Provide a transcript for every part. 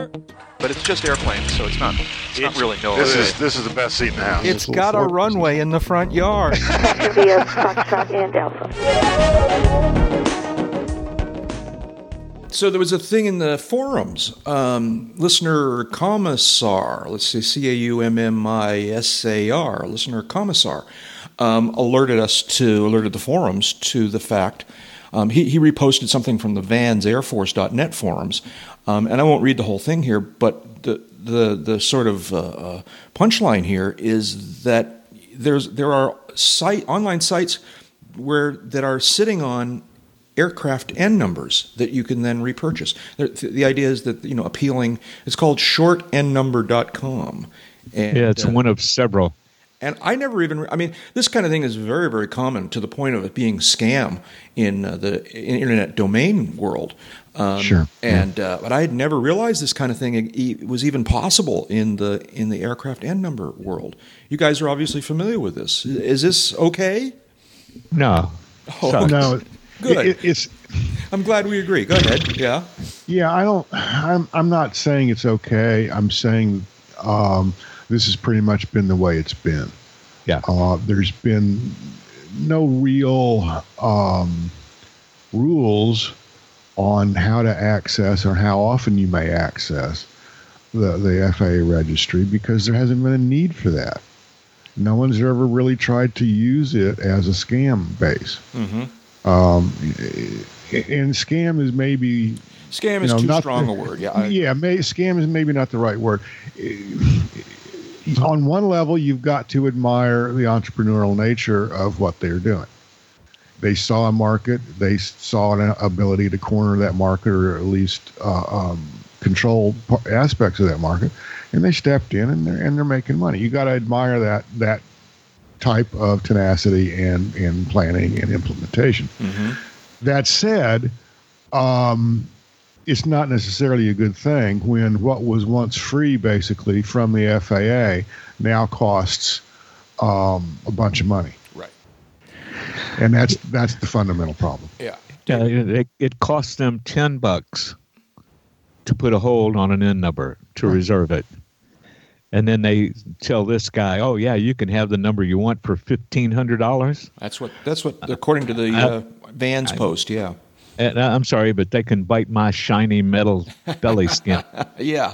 there. But it's just airplanes, so it's not. It's, not really no. This is this is the best seat in the house. It's got a runway in the front yard. Via Foxtrot and Alpha. So there was a thing in the forums. Um, listener Commissar, let's see, C A U M M I S A R, listener Commissar, um, alerted us to, alerted the forums to the fact. Um, he, he reposted something from the Vans vansairforce.net forums, um, and I won't read the whole thing here, but the the the sort of uh, uh, punchline here is that there's there are site online sites where that are sitting on aircraft N numbers that you can then repurchase. The, the idea is that you know appealing. It's called shortnnumber.com. And, yeah, it's uh, one of several. And I never even, I mean, this kind of thing is very, very common to the point of it being scam in uh, the in internet domain world. Um, Sure. And uh, but I had never realized this kind of thing e- was even possible in the in the aircraft N number world. You guys are obviously familiar with this. Is this okay? No. Oh, Sucks. No, Good. it- it's I'm glad we agree. Go ahead. Yeah. yeah. I don't. I'm. I'm not saying it's okay. I'm saying um, this has pretty much been the way it's been. Yeah. Uh, there's been no real um, rules on how to access or how often you may access the, the FAA registry because there hasn't been a need for that. No one's ever really tried to use it as a scam base. Mm-hmm. Um, and scam is maybe Scam You is know, too strong a word. Yeah. I, yeah, may, scam is maybe not the right word. On one level, you've got to admire the entrepreneurial nature of what they're doing. They saw a market, they saw an ability to corner that market or at least uh, um, control aspects of that market, and they stepped in and they're and they're making money. You got to admire that that type of tenacity and and planning and implementation. Mhm. That said, um, it's not necessarily a good thing when what was once free, basically from the FAA, now costs um, a bunch of money, Right. and that's that's the fundamental problem. Yeah. Yeah, it, it costs them 10 bucks to put a hold on an N number to reserve it. And then they tell this guy, oh, yeah, you can have the number you want for $1,500. That's what. That's what. According to the uh, Vans post. Yeah. And uh, I'm sorry, but they can bite my shiny metal belly skin. Yeah,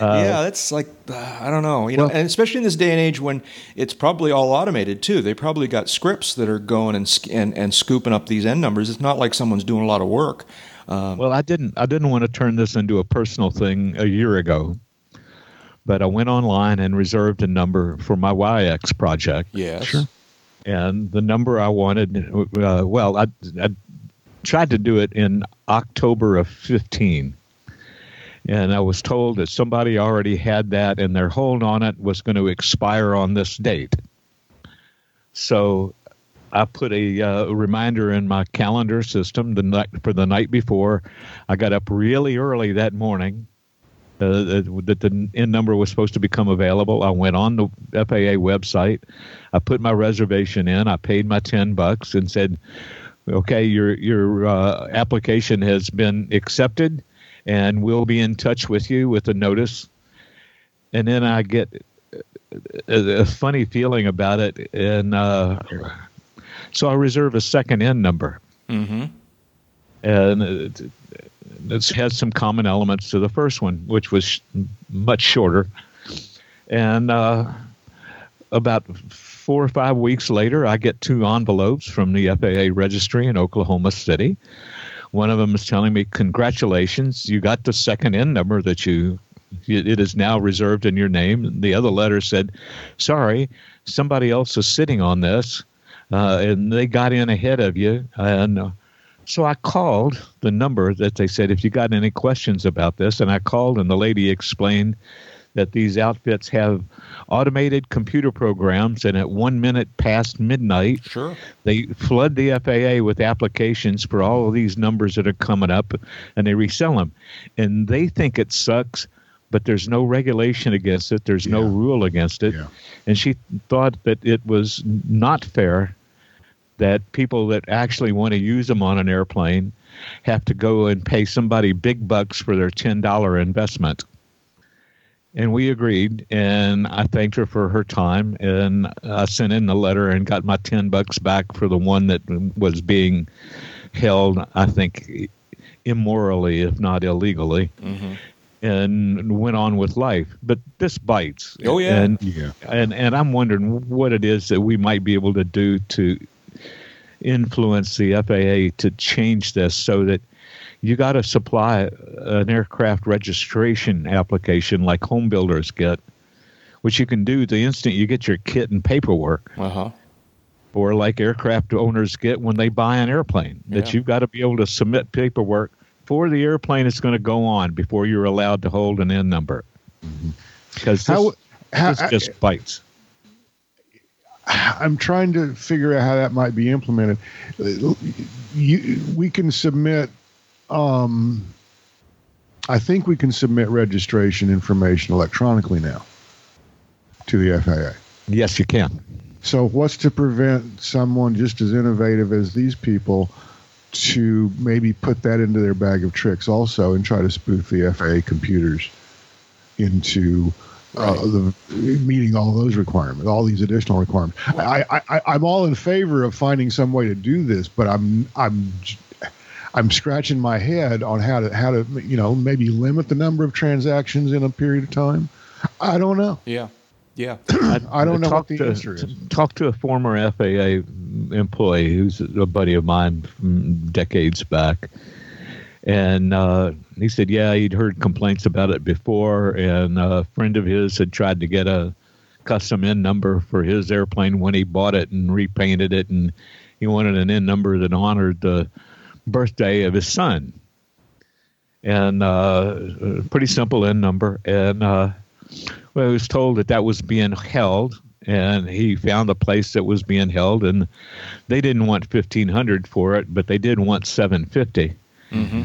yeah, that's like uh, I don't know, you know, and especially in this day and age when it's probably all automated too. They probably got scripts that are going and and, and scooping up these N numbers. It's not like someone's doing a lot of work. Um, Well, I didn't. I didn't want to turn this into a personal thing a year ago, but I went online and reserved a number for my Waiex project. yes, and the number I wanted, uh, well, I, I tried to do it in October of 15. And I was told that somebody already had that and their hold on it was going to expire on this date. So I put a uh, reminder in my calendar system the night for the night before. I got up really early that morning uh, that the N number was supposed to become available. I went on the FAA website. I put my reservation in. I paid my ten bucks and said, "Okay, your your uh, application has been accepted, and we'll be in touch with you with a notice." And then I get a, a funny feeling about it, and uh, so I reserve a second N number mm-hmm. and it, it has some common elements to the first one, which was sh- much shorter. And uh, about four or five weeks later, I get two envelopes from the FAA registry in Oklahoma City. One of them is telling me, "Congratulations, you got the second N number that you." It is now reserved in your name. The other letter said, "Sorry, somebody else is sitting on this, uh, and they got in ahead of you." And uh, so I called the number that they said, if you got any questions about this, and I called, and the lady explained that these outfits have automated computer programs, and at one minute past midnight, Sure. they flood the FAA with applications for all of these numbers that are coming up, and they resell them. And they think it sucks, but there's no regulation against it. There's no rule against it. Yeah. And she thought that it was not fair that people that actually want to use them on an airplane have to go and pay somebody big bucks for their $10 investment. And we agreed, and I thanked her for her time, and I sent in the letter and got my ten bucks back for the one that was being held. I think immorally, if not illegally. Mm-hmm. And went on with life, but this bites. Oh, yeah. and Yeah. and and I'm wondering what it is that we might be able to do to influence the FAA to change this so that you got to supply an aircraft registration application like home builders get, which you can do the instant you get your kit and paperwork, Uh huh. or like aircraft owners get when they buy an airplane. That Yeah. you've got to be able to submit paperwork for the airplane is going to go on before you're allowed to hold an N number. Because this, How- how- this just bites. I'm trying to figure out how that might be implemented. You, we can submit. Um, I think we can submit registration information electronically now to the FAA. Yes, you can. So, what's to prevent someone just as innovative as these people to maybe put that into their bag of tricks also and try to spoof the FAA computers into uh, the meeting all those requirements, all these additional requirements? I, I, I, I'm all in favor of finding some way to do this, but I'm I'm I'm scratching my head on how to how to you know maybe limit the number of transactions in a period of time. I don't know. Yeah. Yeah. I don't know what Talk the to, answer is. Talk to a former FAA employee who's a buddy of mine from decades back. And uh, he said, yeah, he'd heard complaints about it before, and a friend of his had tried to get a custom N number for his airplane when he bought it and repainted it, and he wanted an N number that honored the birthday of his son. And uh, pretty simple N number, and uh, well, he was told that that was being held, and he found a place that was being held, and they didn't want fifteen hundred for it, but they did want seven fifty, Mm-hmm.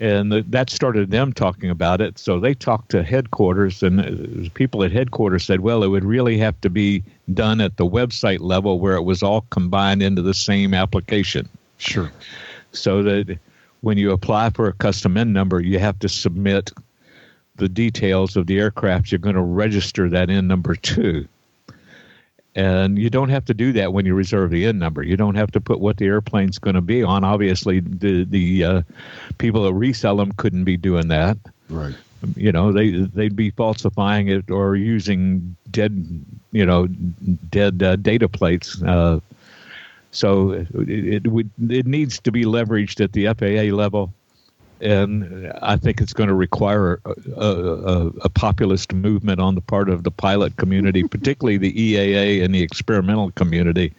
and th- that started them talking about it. So they talked to headquarters, and uh, people at headquarters said, "Well, it would really have to be done at the website level, where it was all combined into the same application." Sure. So that when you apply for a custom N number, you have to submit the details of the aircraft you're going to register that N number to. And you don't have to do that when you reserve the N number. You don't have to put what the airplane's going to be on. Obviously, the the uh, people that resell them couldn't be doing that. Right. You know, they they'd be falsifying it or using dead, you know, dead uh, data plates. Uh, so it, it would it needs to be leveraged at the FAA level, and I think it's going to require a, a, a populist movement on the part of the pilot community, particularly the EAA and the experimental community,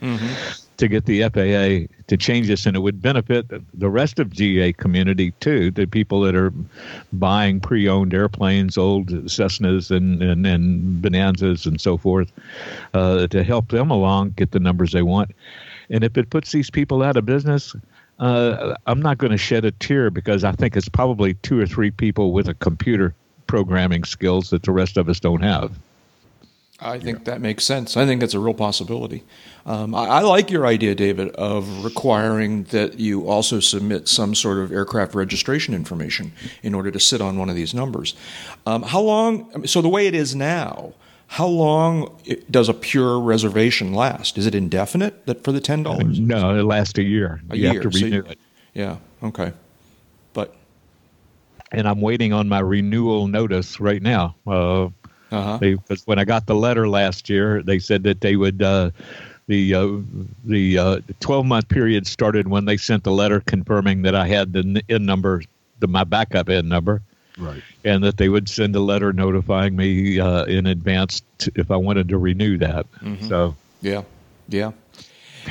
to get the FAA to change this, and it would benefit the rest of GA community too. The people that are buying pre-owned airplanes, old Cessnas and and, and Bonanzas and so forth, uh, to help them along get the numbers they want. And if it puts these people out of business, uh, I'm not going to shed a tear because I think it's probably two or three people with a computer programming skills that the rest of us don't have. I think that makes sense. I think that's a real possibility. Um, I, I like your idea, David, of requiring that you also submit some sort of aircraft registration information in order to sit on one of these numbers. Um, how long? So the way it is now, how long does a pure reservation last? Is it indefinite? That for the ten dollars? No, it lasts a year. A you year. have to renew you- it. Yeah. Okay. But And I'm waiting on my renewal notice right now. Uh, uh-huh. because when I got the letter last year, they said that they would uh, the uh, the uh, 12 month period started when they sent the letter confirming that I had the N number, the my backup N number, Right. and that they would send a letter notifying me uh, in advance to, if I wanted to renew that. So Yeah, yeah,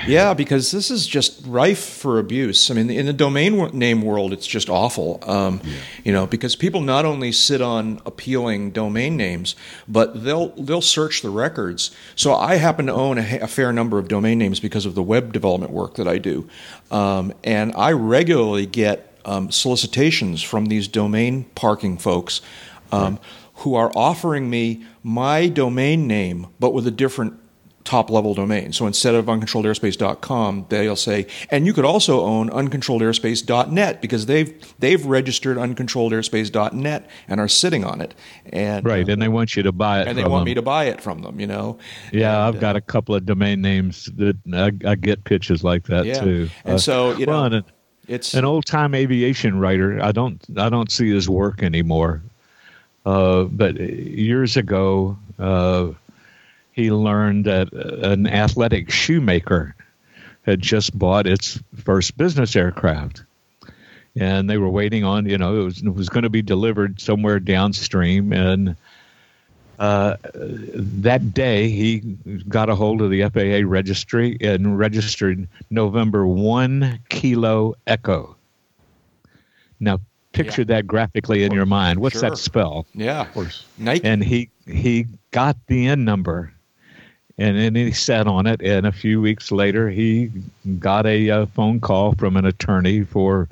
yeah. Because this is just rife for abuse. I mean, in the domain wo- name world, it's just awful. Um, You know, because people not only sit on appealing domain names, but they'll they'll search the records. So I happen to own a, a fair number of domain names because of the web development work that I do, um, and I regularly get um, solicitations from these domain parking folks. Um, Who are offering me my domain name, but with a different top level domain. So instead of uncontrolledairspace.com, they'll say, and you could also own uncontrolledairspace.net because they've they've registered uncontrolledairspace.net and are sitting on it. And Right, and they want you to buy it. and they want them. me to buy it from them, you know. Yeah, And, I've got a couple of domain names that I, I get pitches like that Yeah. too. And so, you know, well, and It's an old time aviation writer. I don't I don't see his work anymore. Uh, but years ago, uh, he learned that an athletic shoemaker had just bought its first business aircraft, and they were waiting on you know it was it was going to be delivered somewhere downstream and. Uh, that day, he got a hold of the FAA registry and registered November 1 Kilo Echo. Now, picture Yeah. that graphically in your mind. What's Sure. that spell? yeah, Of course. Nike. And he he got the N number, and then he sat on it. And a few weeks later, he got a, uh phone call from an attorney for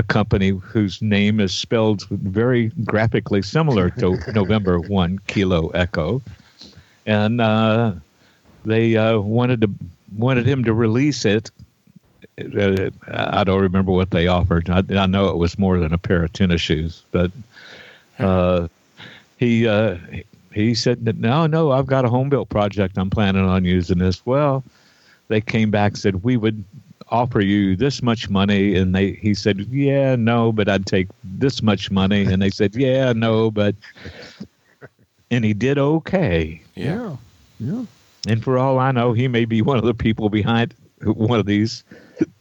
a company whose name is spelled very graphically similar to November One Kilo Echo, and uh, they uh, wanted to wanted him to release it. Uh, I don't remember what they offered. I, I know it was more than a pair of tennis shoes, but uh, he uh, he said that no, no, I've got a home built project. I'm planning on using this. Well, they came back and said we would offer you this much money, and they he said yeah, no, but I'd take this much money, and they said yeah, no, but and he did okay. yeah. Yeah. And for all I know, he may be one of the people behind one of these.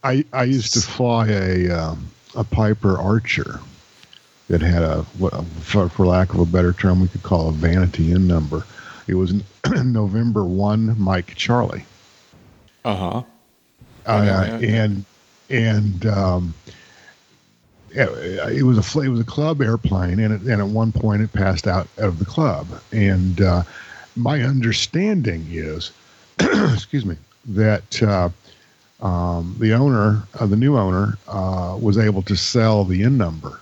I, I used to fly a um, a Piper Archer that had a what for, for lack of a better term we could call a vanity N number. It was November one Mike Charlie. Uh huh. Uh, yeah, yeah. and and um, yeah, it was a it was a club airplane, and it, and at one point it passed out of the club. And uh, my understanding is, excuse me, that uh, um, the owner, uh, the new owner, uh, was able to sell the N number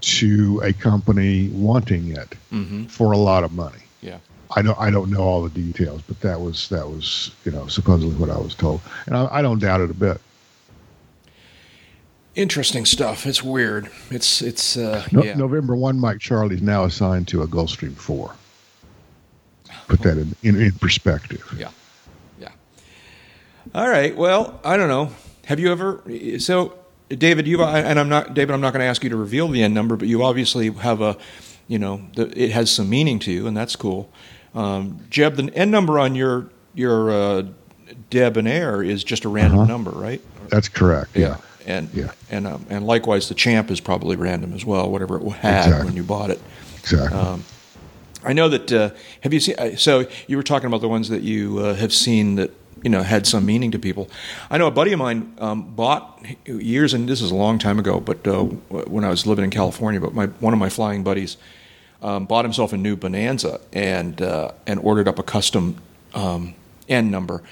to a company wanting it Mm-hmm. for a lot of money. I don't I don't know all the details, but that was that was you know supposedly what I was told, and I, I don't doubt it a bit. Interesting stuff. It's weird. It's it's uh, No, yeah. November one, Mike Charlie's now assigned to a Gulfstream four. Put that in, in, in perspective. Yeah. Yeah. All right. Well, I don't know. Have you ever? So, David, you and I'm not David. I'm not going to ask you to reveal the N number, but you obviously have a, you know, the, it has some meaning to you, and that's cool. Um, Jeb, the N number on your your uh, debonair is just a random Uh-huh. number, right? That's correct. Yeah. And Yeah. and um, and likewise, the champ is probably random as well, whatever it had Exactly. when you bought it. Exactly. Um, I know that. Uh, have you seen? uh, So you were talking about the ones that you uh, have seen that you know had some meaning to people. I know a buddy of mine um, bought years, and this is a long time ago, but uh, when I was living in California. But my one of my flying buddies um, bought himself a new Bonanza and uh, and ordered up a custom um, N number.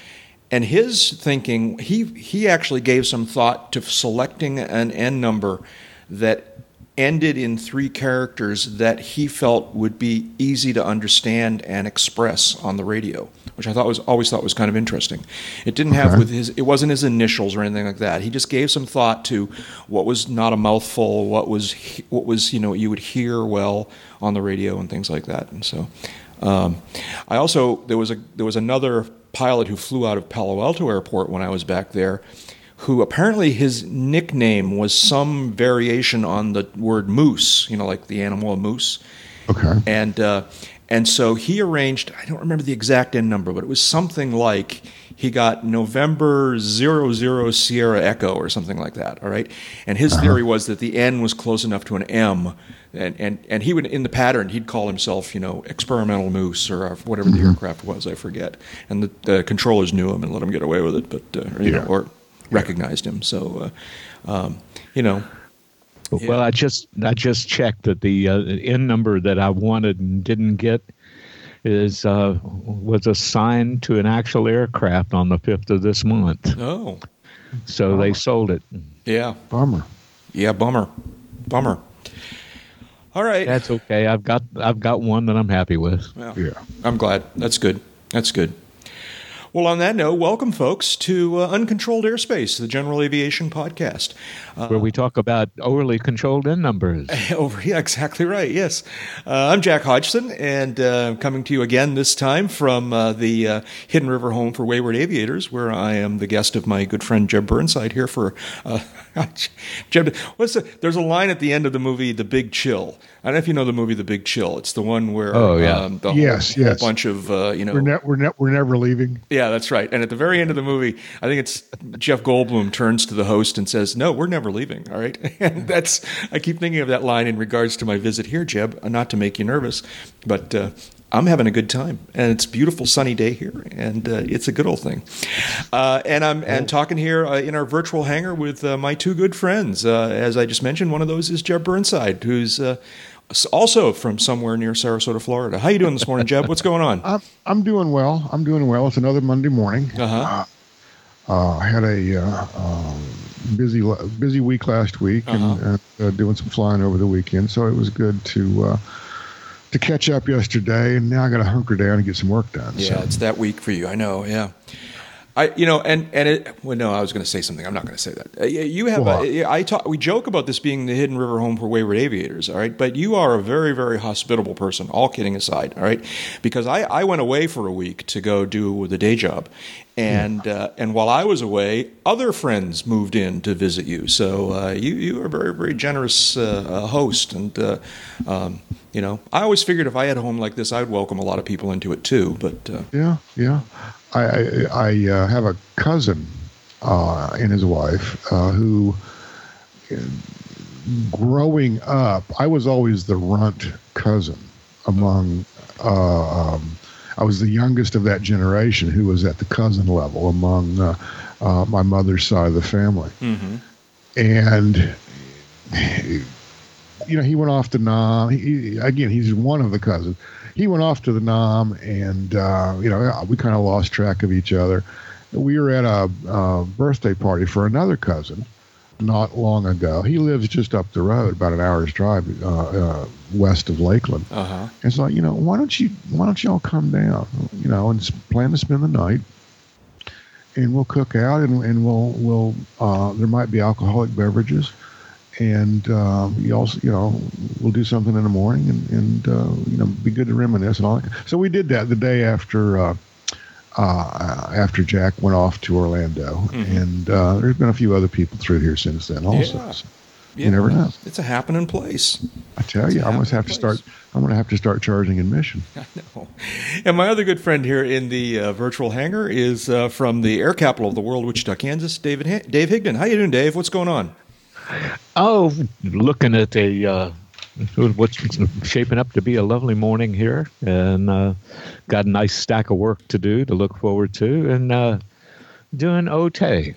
And his thinking, he he actually gave some thought to selecting an N number that ended in three characters that he felt would be easy to understand and express on the radio, which I thought was always thought was kind of interesting. It didn't have Okay. with his it wasn't his initials or anything like that. He just gave some thought to what was not a mouthful, what was what was you know you would hear well on the radio and things like that. And so, um, I also there was a there was another pilot who flew out of Palo Alto Airport when I was back there, who apparently his nickname was some variation on the word moose, you know, like the animal a moose. okay. And uh, and so he arranged. I don't remember the exact N number, but it was something like he got November zero zero Sierra Echo or something like that. All right. And his theory was that the N was close enough to an M, and and and he would in the pattern he'd call himself you know experimental moose or uh, whatever the aircraft was. I forget. And the, the controllers knew him and let him get away with it, but uh, you Yeah. know or recognized him. So. Uh, um, you know, Well, I just I just checked that the uh, N number that I wanted and didn't get is uh, was assigned to an actual aircraft on the fifth of this month. oh, So they sold it. yeah, Bummer. yeah, bummer, bummer. All right, That's okay. I've got I've got one that I'm happy with. Well, Yeah. I'm glad. That's good. That's good. Well, on that note, welcome, folks, to uh, Uncontrolled Airspace, the General Aviation podcast. Where we talk about overly controlled N numbers. Over, yeah, exactly right. Yes, uh, I'm Jack Hodgson, and uh, coming to you again this time from uh, the uh, Hidden River Home for Wayward Aviators, where I am the guest of my good friend Jeb Burnside here for. Uh, Jeb, what's the, there's a line at the end of the movie The Big Chill. I don't know if you know the movie The Big Chill. It's the one where Oh, yeah. um, the Yes, whole, yes. whole bunch of uh, you know We're, ne- we're, ne- we're never leaving. yeah, that's right. And at the very end of the movie, I think it's Jeff Goldblum turns to the host and says, "No, we're never leaving." All right, and that's I keep thinking of that line in regards to my visit here, Jeb. uh, Not to make you nervous, but uh, I'm having a good time, and it's a beautiful sunny day here, and uh, it's a good old thing. Uh, and I'm and talking here uh, in our virtual hangar with uh, my two good friends. Uh, as I just mentioned, one of those is Jeb Burnside, who's uh, also from somewhere near Sarasota, Florida. How you doing this morning, Jeb? What's going on? I'm, I'm doing well. I'm doing well. It's another Monday morning. Uh-huh. Uh, I had a uh, um, busy busy week last week and uh, uh, doing some flying over the weekend, so it was good to uh, to catch up yesterday. And now I got to hunker down and get some work done. Yeah, so. it's that week for you. I know. Yeah. I, you know, and and it. Well, no, I was going to say something. I'm not going to say that. Uh, You have. What? A, I talk. We joke about this being the hidden river home for wayward aviators. All right, but you are a very, very hospitable person. All kidding aside. All right, because I, I went away for a week to go do the day job, and uh, and while I was away, other friends moved in to visit you. So uh, you you are a very, very generous uh, uh, host, and uh, um, you know, I always figured if I had a home like this, I'd welcome a lot of people into it too. But uh, Yeah, yeah. I I, I uh, have a cousin uh, and his wife uh, who, growing up, I was always the runt cousin among. Uh, um, I was the youngest of that generation who was at the cousin level among uh, uh, my mother's side of the family, and you know, he went off to Nam. He, again, he's one of the cousins. He went off to the Nam, and uh, you know, we kind of lost track of each other. We were at a uh, birthday party for another cousin not long ago. He lives just up the road, about an hour's drive uh, uh, west of Lakeland. uh huh. And so, you know, why don't you why don't y'all come down, you know, and plan to spend the night, and we'll cook out, and, and we'll we'll uh, there might be alcoholic beverages, and um, you also you know we'll do something in the morning, and and uh, you know be good to reminisce and all that. So we did that the day after. Uh, uh, after Jack went off to Orlando, and uh, there's been a few other people through here since then. Also, Yeah. So you never know. It's a happening place. I tell you, It's a I must have happening to start. I'm going to have to start charging admission. I know. And my other good friend here in the uh, virtual hangar is uh, from the air capital of the world, Wichita, Kansas, David ha- Dave Higdon. How you doing, Dave? What's going on? Oh, looking at a uh, what's shaping up to be a lovely morning here, and uh, got a nice stack of work to do to look forward to, and uh, doing okay.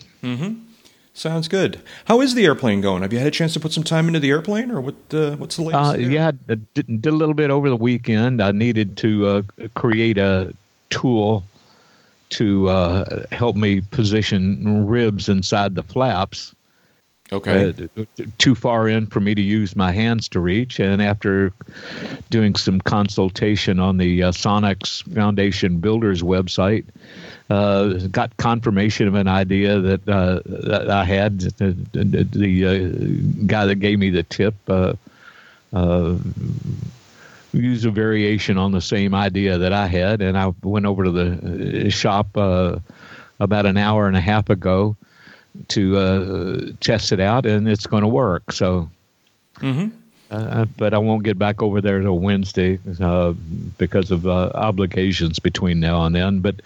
Sounds good. How is the airplane going? Have you had a chance to put some time into the airplane, or what? Uh, what's the latest? Uh, yeah, I did, did a little bit over the weekend. I needed to uh, create a tool to uh, help me position ribs inside the flaps. Okay. uh, too far in for me to use my hands to reach. And after doing some consultation on the uh, Sonex Foundation Builders website, uh, got confirmation of an idea that, uh, that I had. The, the, the uh, guy that gave me the tip uh, used a variation on the same idea that I had, and I went over to the shop uh, about an hour and a half ago to uh, test it out, and it's going to work. So, Mhm. uh, but I won't get back over there till Wednesday uh, because of uh, obligations between now and then. But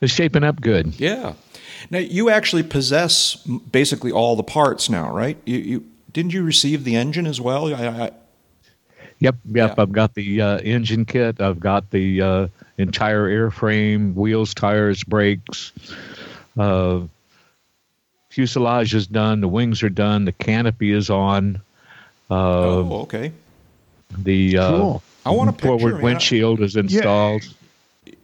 it's shaping up good. Yeah. Now you actually possess basically all the parts now, right? You, you didn't you receive the engine as well? I, I, Yep, yep. Yeah. I've got the uh, engine kit. I've got the uh, entire airframe, wheels, tires, brakes. Uh, fuselage is done. The wings are done. The canopy is on. Uh, oh, okay. The uh, Cool. I want a picture, forward man. windshield is installed. Yeah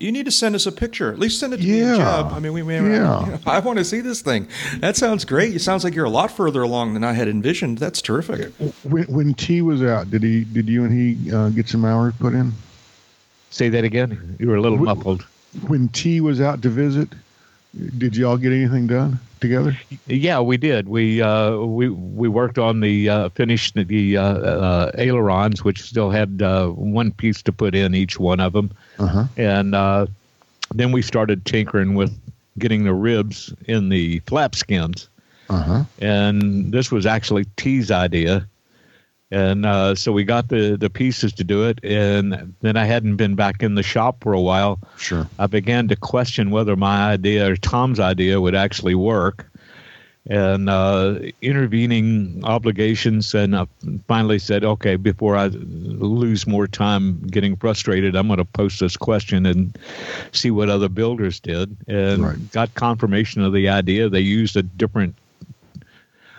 You need to send us a picture. At least send it to me, Yeah. Jeb. I mean, we, we Yeah. I want to see this thing. That sounds great. It sounds like you're a lot further along than I had envisioned. That's terrific. When, when T was out, did he? Did you and he uh, get some hours put in? Say that again. You were a little Wh- muffled. When T was out to visit, Did y'all get anything done together? Yeah, we did. We uh, we we worked on the uh, finished the uh, uh, ailerons, which still had uh, one piece to put in each one of them, Uh-huh. and uh, then we started tinkering with getting the ribs in the flap skins. Uh-huh. and this was actually T's idea. And uh, so we got the, the pieces to do it, and then I hadn't been back in the shop for a while. Sure. I began to question whether my idea or Tom's idea would actually work. And uh, intervening obligations, and I finally said, okay, before I lose more time getting frustrated, I'm going to post this question and see what other builders did. And Right. got confirmation of the idea. They used a different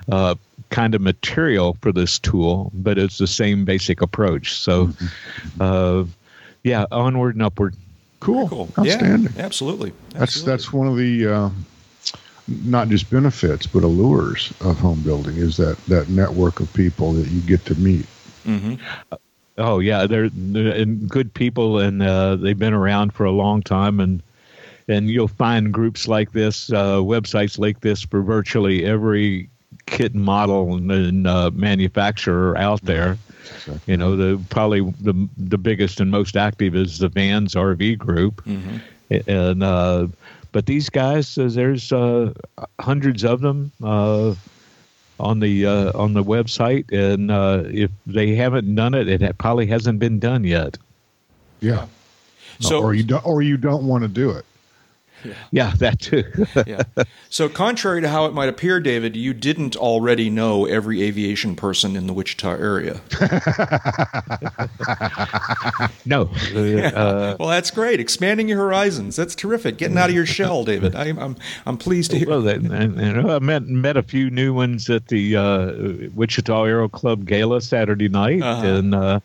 uh, kind of material for this tool, but it's the same basic approach. So, uh, yeah, onward and upward. Cool. Cool. Outstanding. Yeah, absolutely. That's Absolutely. that's one of the uh, not just benefits but allures of home building is that that network of people that you get to meet. Mm-hmm. Oh yeah, they're, they're and good people, and uh, they've been around for a long time, and and you'll find groups like this, uh, websites like this for virtually every kit model and, and uh, manufacturer out there. You know, the probably the the biggest and most active is the Vans RV Group, and uh, but these guys, uh, there's uh, hundreds of them. Uh, on the uh, on the website, and uh, if they haven't done it, it probably hasn't been done yet. Yeah. So- or you don't or you don't want to do it. Yeah, that too. yeah. So, contrary to how it might appear, David, you didn't already know every aviation person in the Wichita area. no, uh, well, that's great. Expanding your horizons. That's terrific. Getting out of your shell, David. I, I'm I'm pleased to hear. well, that, and, and I met met a few new ones at the uh, Wichita Aero Club Gala Saturday night, Uh-huh. and uh,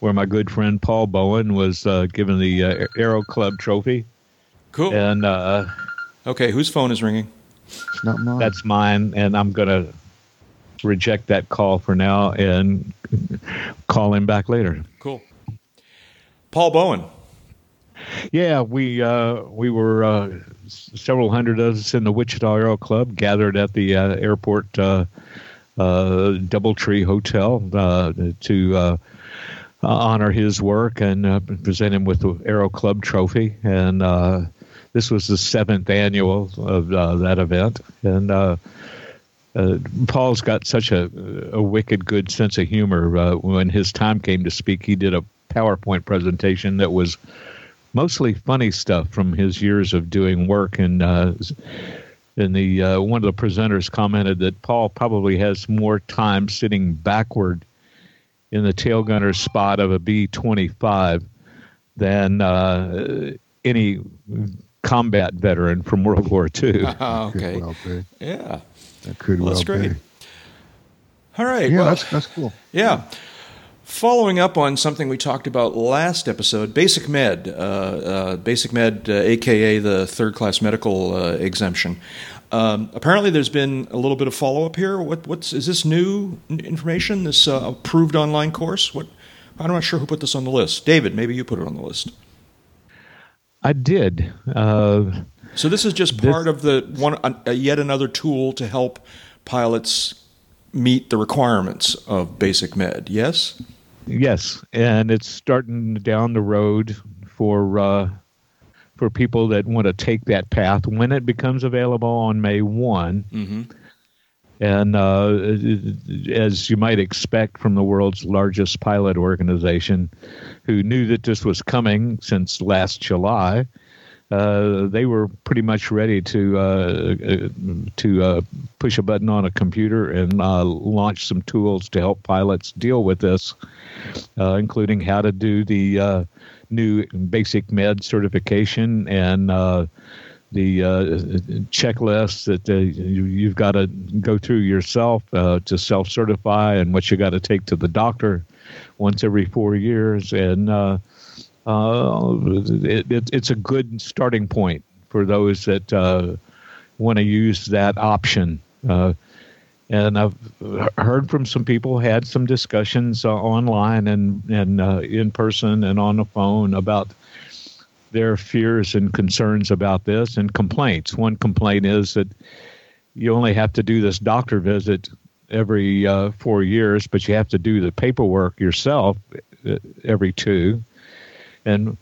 where my good friend Paul Bowen was uh, given the uh, Aero Club trophy, Cool. and uh, Okay, whose phone is ringing? It's not mine. that's mine, and I'm gonna reject that call for now and call him back later. Cool. Paul Bowen. Yeah, we uh, we were uh, several hundred of us in the Wichita Aero Club gathered at the uh, airport uh, uh, DoubleTree Hotel uh, to uh, honor his work and uh, present him with the Aero Club trophy. And uh, this was the seventh annual of uh, that event. And uh, uh, Paul's got such a, a wicked good sense of humor. Uh, when his time came to speak, he did a PowerPoint presentation that was mostly funny stuff from his years of doing work. And uh, and the uh, one of the presenters commented that Paul probably has more time sitting backward in the tail gunner spot of a B twenty five than uh, any combat veteran from World War II. Could okay. well. Yeah. That could Well, well, that's great. be. All right. Yeah, well, that's that's cool. Yeah. Following up on something we talked about last episode, Basic Med, uh, uh, Basic Med, uh, aka the third class medical uh, exemption. Um, apparently, there's been a little bit of follow up here. What, what's is this new information? This uh, approved online course? What? I'm not sure who put this on the list. David, maybe you put it on the list. I did. Uh, So this is just This- part of the one, uh, yet another tool to help pilots meet the requirements of Basic Med. Yes. Yes, and it's starting down the road for uh, for people that want to take that path when it becomes available on May one. Mm-hmm. And uh, as you might expect from the world's largest pilot organization, who knew that this was coming since last July, uh, they were pretty much ready to uh, uh, to uh, push a button on a computer and uh, launch some tools to help pilots deal with this, including how to do the new basic med certification and the uh, checklist that uh, you, you've got to go through yourself uh, to self certify and what you got to take to the doctor once every four years. And uh, uh, it, it, it's a good starting point for those that uh, want to use that option. And I've heard from some people, had some discussions online and and in person and on the phone about their fears and concerns about this and complaints. One complaint is that you only have to do this doctor visit every uh, four years, but you have to do the paperwork yourself uh, every two. And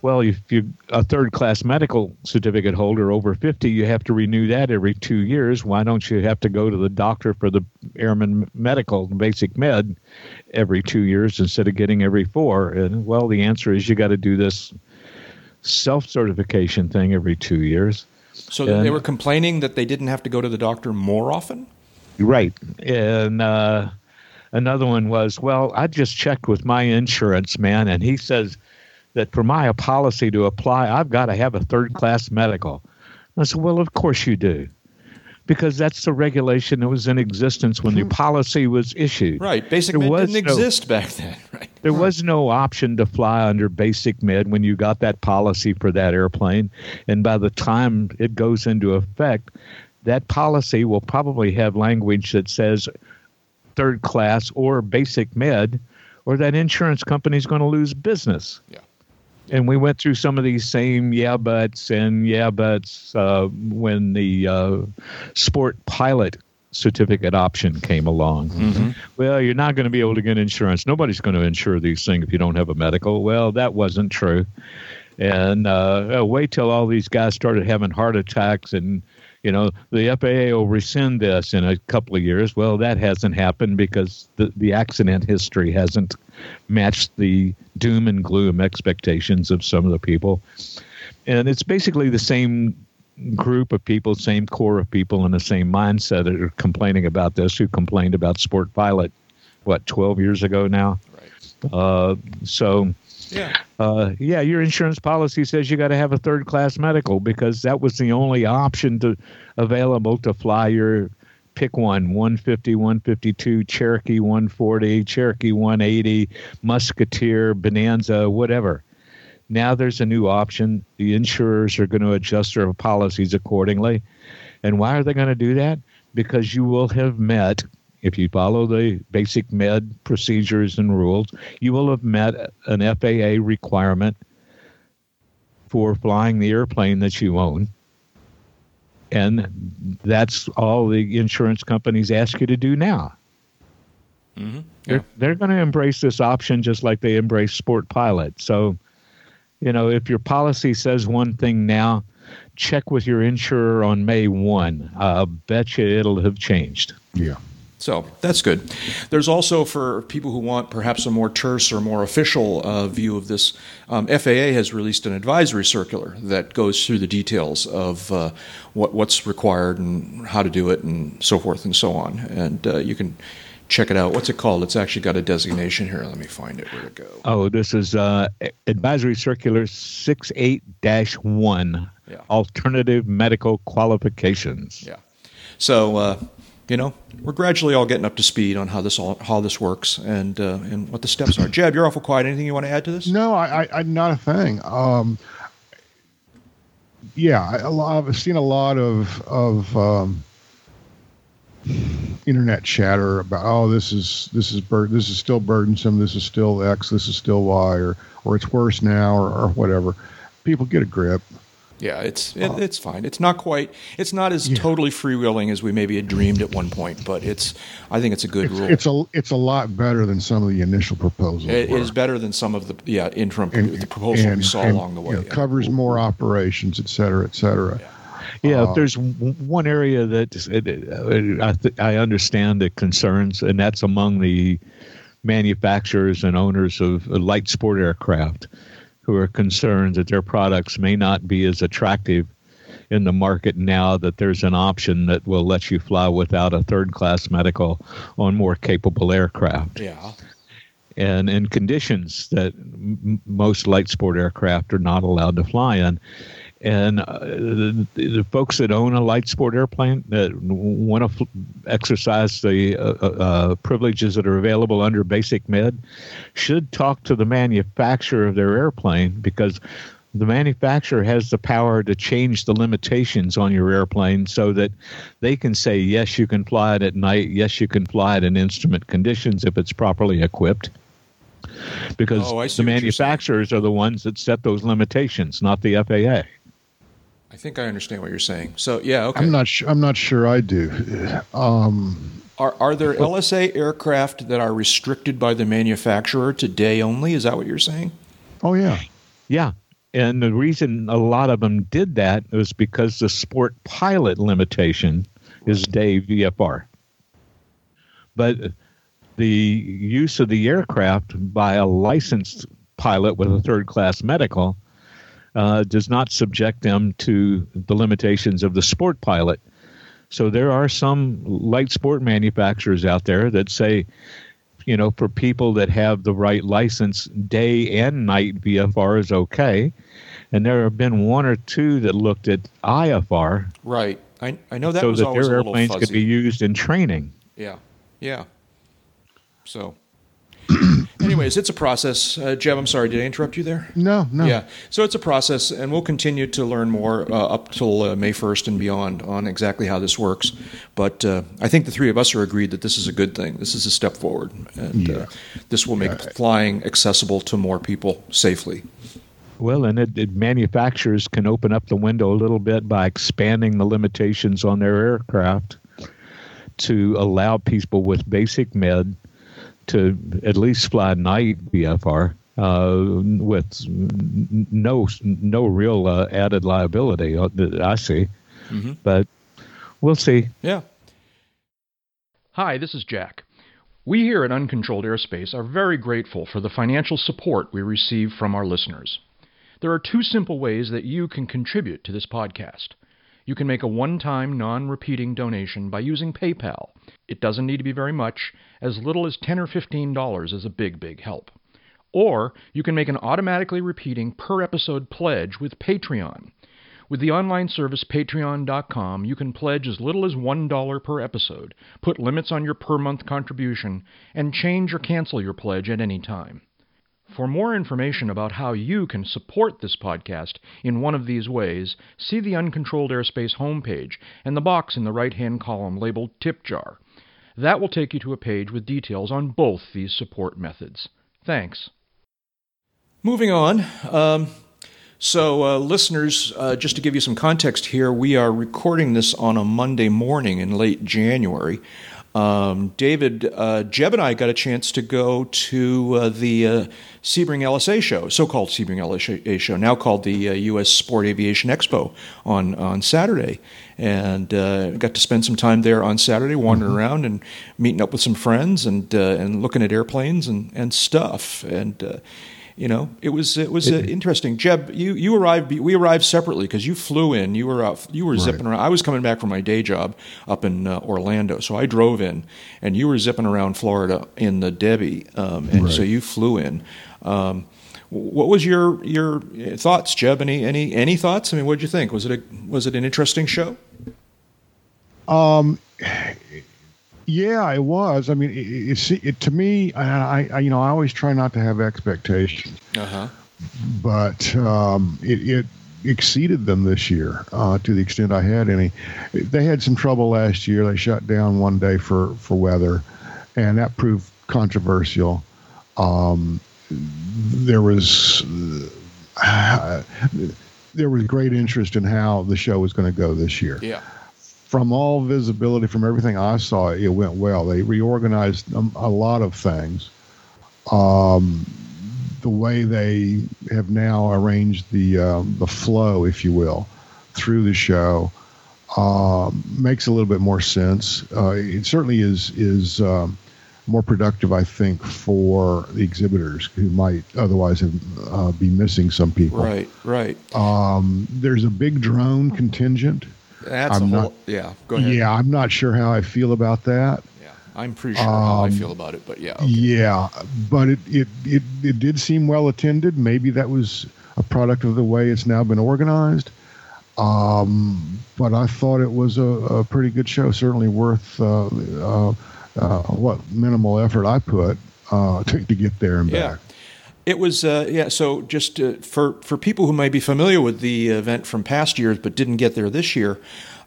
well, if you're a third class medical certificate holder over 50, you have to renew that every two years. Why don't you have to go to the doctor for the airman medical, basic med, every two years instead of getting every four? And well, the answer is you got to do this self certification thing every two years. So and, they were complaining that they didn't have to go to the doctor more often? Right. And, uh, Another one was, well, I just checked with my insurance man, and he says that for my policy to apply, I've got to have a third class medical. I said, well, of course you do. Because that's the regulation that was in existence when the hmm. policy was issued. Right. Basic there med didn't no, exist back then. Right. There was no option to fly under basic med when you got that policy for that airplane. And by the time it goes into effect, that policy will probably have language that says third class or basic med, or that insurance company is going to lose business. Yeah and we went through some of these same yeah buts and yeah buts uh, when the uh, sport pilot certificate option came along. Mm-hmm. Well, you're not going to be able to get insurance. Nobody's going to insure these things if you don't have a medical. Well, that wasn't true. And uh, wait till all these guys started having heart attacks and you know, the FAA will rescind this in a couple of years. Well, that hasn't happened because the, the accident history hasn't matched the doom and gloom expectations of some of the people. And it's basically the same group of people, same core of people, and the same mindset that are complaining about this who complained about Sport Pilot, what, 12 years ago now? Right. Uh, so yeah. Uh, yeah, your insurance policy says you got to have a third class medical because that was the only option to available to fly your pick one 150 152 cherokee 140 cherokee 180 musketeer bonanza whatever. Now there's a new option. The insurers are going to adjust their policies accordingly. And why are they going to do that? Because you will have met if you follow the basic med procedures and rules, you will have met an FAA requirement for flying the airplane that you own. And that's all the insurance companies ask you to do now. Mm-hmm. Yeah. They're, they're going to embrace this option just like they embrace Sport Pilot. So, you know, if your policy says one thing now, check with your insurer on May 1. I bet you it'll have changed. Yeah. So that's good. There's also for people who want perhaps a more terse or more official uh, view of this, um, FAA has released an advisory circular that goes through the details of uh, what, what's required and how to do it and so forth and so on. And uh, you can check it out. What's it called? It's actually got a designation here. Let me find it. Where to go? Oh, this is uh, Advisory Circular 68 1 Alternative Medical Qualifications. Yeah. So, uh, you know, we're gradually all getting up to speed on how this all how this works and uh, and what the steps are. Jeb, you're awful quiet. Anything you want to add to this? No, I, I, I not a thing. Um, yeah, I, I've seen a lot of of um, internet chatter about oh this is this is bur- this is still burdensome. This is still X. This is still Y, or or it's worse now, or, or whatever. People get a grip. Yeah, it's it, it's fine. It's not quite. It's not as yeah. totally freewheeling as we maybe had dreamed at one point, but it's. I think it's a good it's, rule. It's a it's a lot better than some of the initial proposals. It were. is better than some of the yeah interim and, the proposals and, we saw and, along the way. You know, yeah. Covers more operations, et cetera, et cetera. Yeah. Yeah, uh, there's one area that uh, uh, I, th- I understand the concerns, and that's among the manufacturers and owners of uh, light sport aircraft who are concerned that their products may not be as attractive in the market now that there's an option that will let you fly without a third class medical on more capable aircraft. Yeah. And in conditions that m- most light sport aircraft are not allowed to fly in. And uh, the, the, folks that own a light sport airplane that want to f- exercise the uh, uh, uh, privileges that are available under basic med should talk to the manufacturer of their airplane because the manufacturer has the power to change the limitations on your airplane so that they can say yes you can fly it at night yes you can fly it in instrument conditions if it's properly equipped because Oh, the what you're saying. manufacturers are the ones that set those limitations, not the FAA. I think I understand what you're saying. So yeah, okay. I'm not sure. I'm not sure I do. Um, Are are there LSA aircraft that are restricted by the manufacturer to day only? Is that what you're saying? oh yeah, Yeah. And the reason a lot of them did that was because the sport pilot limitation is day VFR. But the use of the aircraft by a licensed pilot with a third class medical uh, does not subject them to the limitations of the sport pilot. So there are some light sport manufacturers out there that say, you know, for people that have the right license, day and night VFR is okay. And there have been one or two that looked at IFR Right. I I know that so was that always their a little airplanes could be used in training. Yeah, yeah. So, anyways, it's a process. Uh, Jeb, I'm sorry, did I interrupt you there? no, no. Yeah. So it's a process, and we'll continue to learn more uh, up till uh, May 1st and beyond on exactly how this works. But uh, I think the three of us are agreed that this is a good thing. This is a step forward, and uh, Yeah. this will make flying accessible to more people safely. Well, and it, it, manufacturers can open up the window a little bit by expanding the limitations on their aircraft to allow people with basic med to at least fly night VFR uh, with no no real uh, added liability uh, that I see. But we'll see. Yeah. Hi, this is Jack. We here at Uncontrolled Airspace are very grateful for the financial support we receive from our listeners. There are two simple ways that you can contribute to this podcast. You can make a one time, non repeating donation by using PayPal. It doesn't need to be very much, as little as 10 or $15 is a big, big help. Or you can make an automatically repeating per episode pledge with Patreon. With the online service patreon.com, you can pledge as little as $1 per episode, put limits on your per month contribution, and change or cancel your pledge at any time. For more information about how you can support this podcast in one of these ways, see the Uncontrolled Airspace homepage and the box in the right hand column labeled Tip Jar. That will take you to a page with details on both these support methods. Thanks. Moving on. Um, so, uh, listeners, uh, just to give you some context here, we are recording this on a Monday morning in late January. Um, David, uh, Jeb, and I got a chance to go to uh, the uh, Sebring LSA show, so-called Sebring LSA show, now called the uh, U.S. Sport Aviation Expo, on on Saturday, and uh, got to spend some time there on Saturday, wandering around and meeting up with some friends and uh, and looking at airplanes and and stuff, and. Uh, you know, it was it was uh, interesting. Jeb, you, you arrived. We arrived separately because you flew in. You were out, you were zipping around. I was coming back from my day job up in uh, Orlando, so I drove in, and you were zipping around Florida in the Debbie, um, and so you flew in. Um, what was your your thoughts, Jeb? Any any any thoughts? I mean, what did you think? Was it a was it an interesting show? Yeah, it was. I mean, it, it, it, to me, I, I, you know, I always try not to have expectations, Uh huh. but um, it, it exceeded them this year uh, to the extent I had any. They had some trouble last year. They shut down one day for for weather, and that proved controversial. Um, there was. Uh, there was great interest in how the show was going to go this year Yeah. From all visibility, from everything I saw, it went well. They reorganized um, a lot of things. Um, the way they have now arranged the um, the flow, if you will, through the show um, makes a little bit more sense. Uh, it certainly is is um, more productive, I think, for the exhibitors who might otherwise have, uh, be missing some people. Right. Right. Um, there's a big drone contingent. That's I'm a whole. not- yeah. Go ahead. Yeah, I'm not sure how I feel about that. Yeah. I'm pretty sure how I Um, feel about it, but yeah. okay. Yeah, but it, it, it, it did seem well attended. Maybe that was a product of the way it's now been organized. Um, but I thought it was a, a pretty good show. Certainly worth uh, uh, uh, what minimal effort I put uh, to, to get there and Yeah. back. It was, uh, yeah. So, just uh, for for people who may be familiar with the event from past years but didn't get there this year,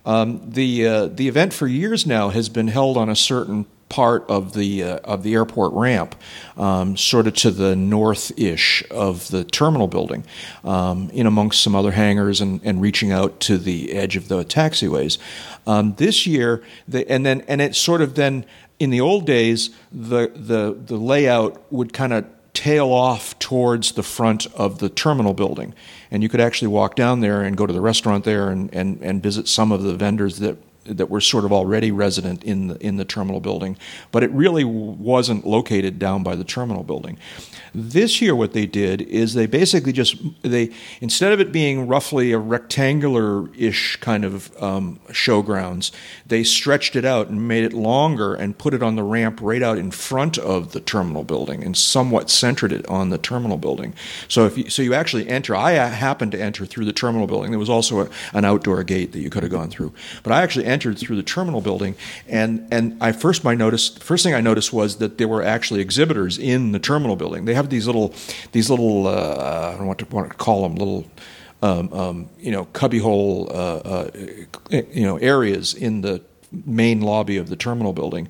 um, the uh, the event for years now has been held on a certain part of the uh, of the airport ramp, um, sort of to the north-ish of the terminal building, um, in amongst some other hangars and, and reaching out to the edge of the taxiways. Um, this year, the, and then and it sort of then in the old days, the the the layout would kind of tail off towards the front of the terminal building. And you could actually walk down there and go to the restaurant there and, and, and visit some of the vendors that that were sort of already resident in the in the terminal building, but it really wasn't located down by the terminal building. This year, what they did is they basically just they instead of it being roughly a rectangular-ish kind of um, showgrounds, they stretched it out and made it longer and put it on the ramp right out in front of the terminal building and somewhat centered it on the terminal building. So if you, so you actually enter. I happened to enter through the terminal building. There was also a, an outdoor gate that you could have gone through, but I actually entered through the terminal building, and and I first my noticed first thing I noticed was that there were actually exhibitors in the terminal building. They have these little these little uh, I don't what to, want to call them little. Um, um, you know, cubbyhole, uh, uh, you know, areas in the main lobby of the terminal building,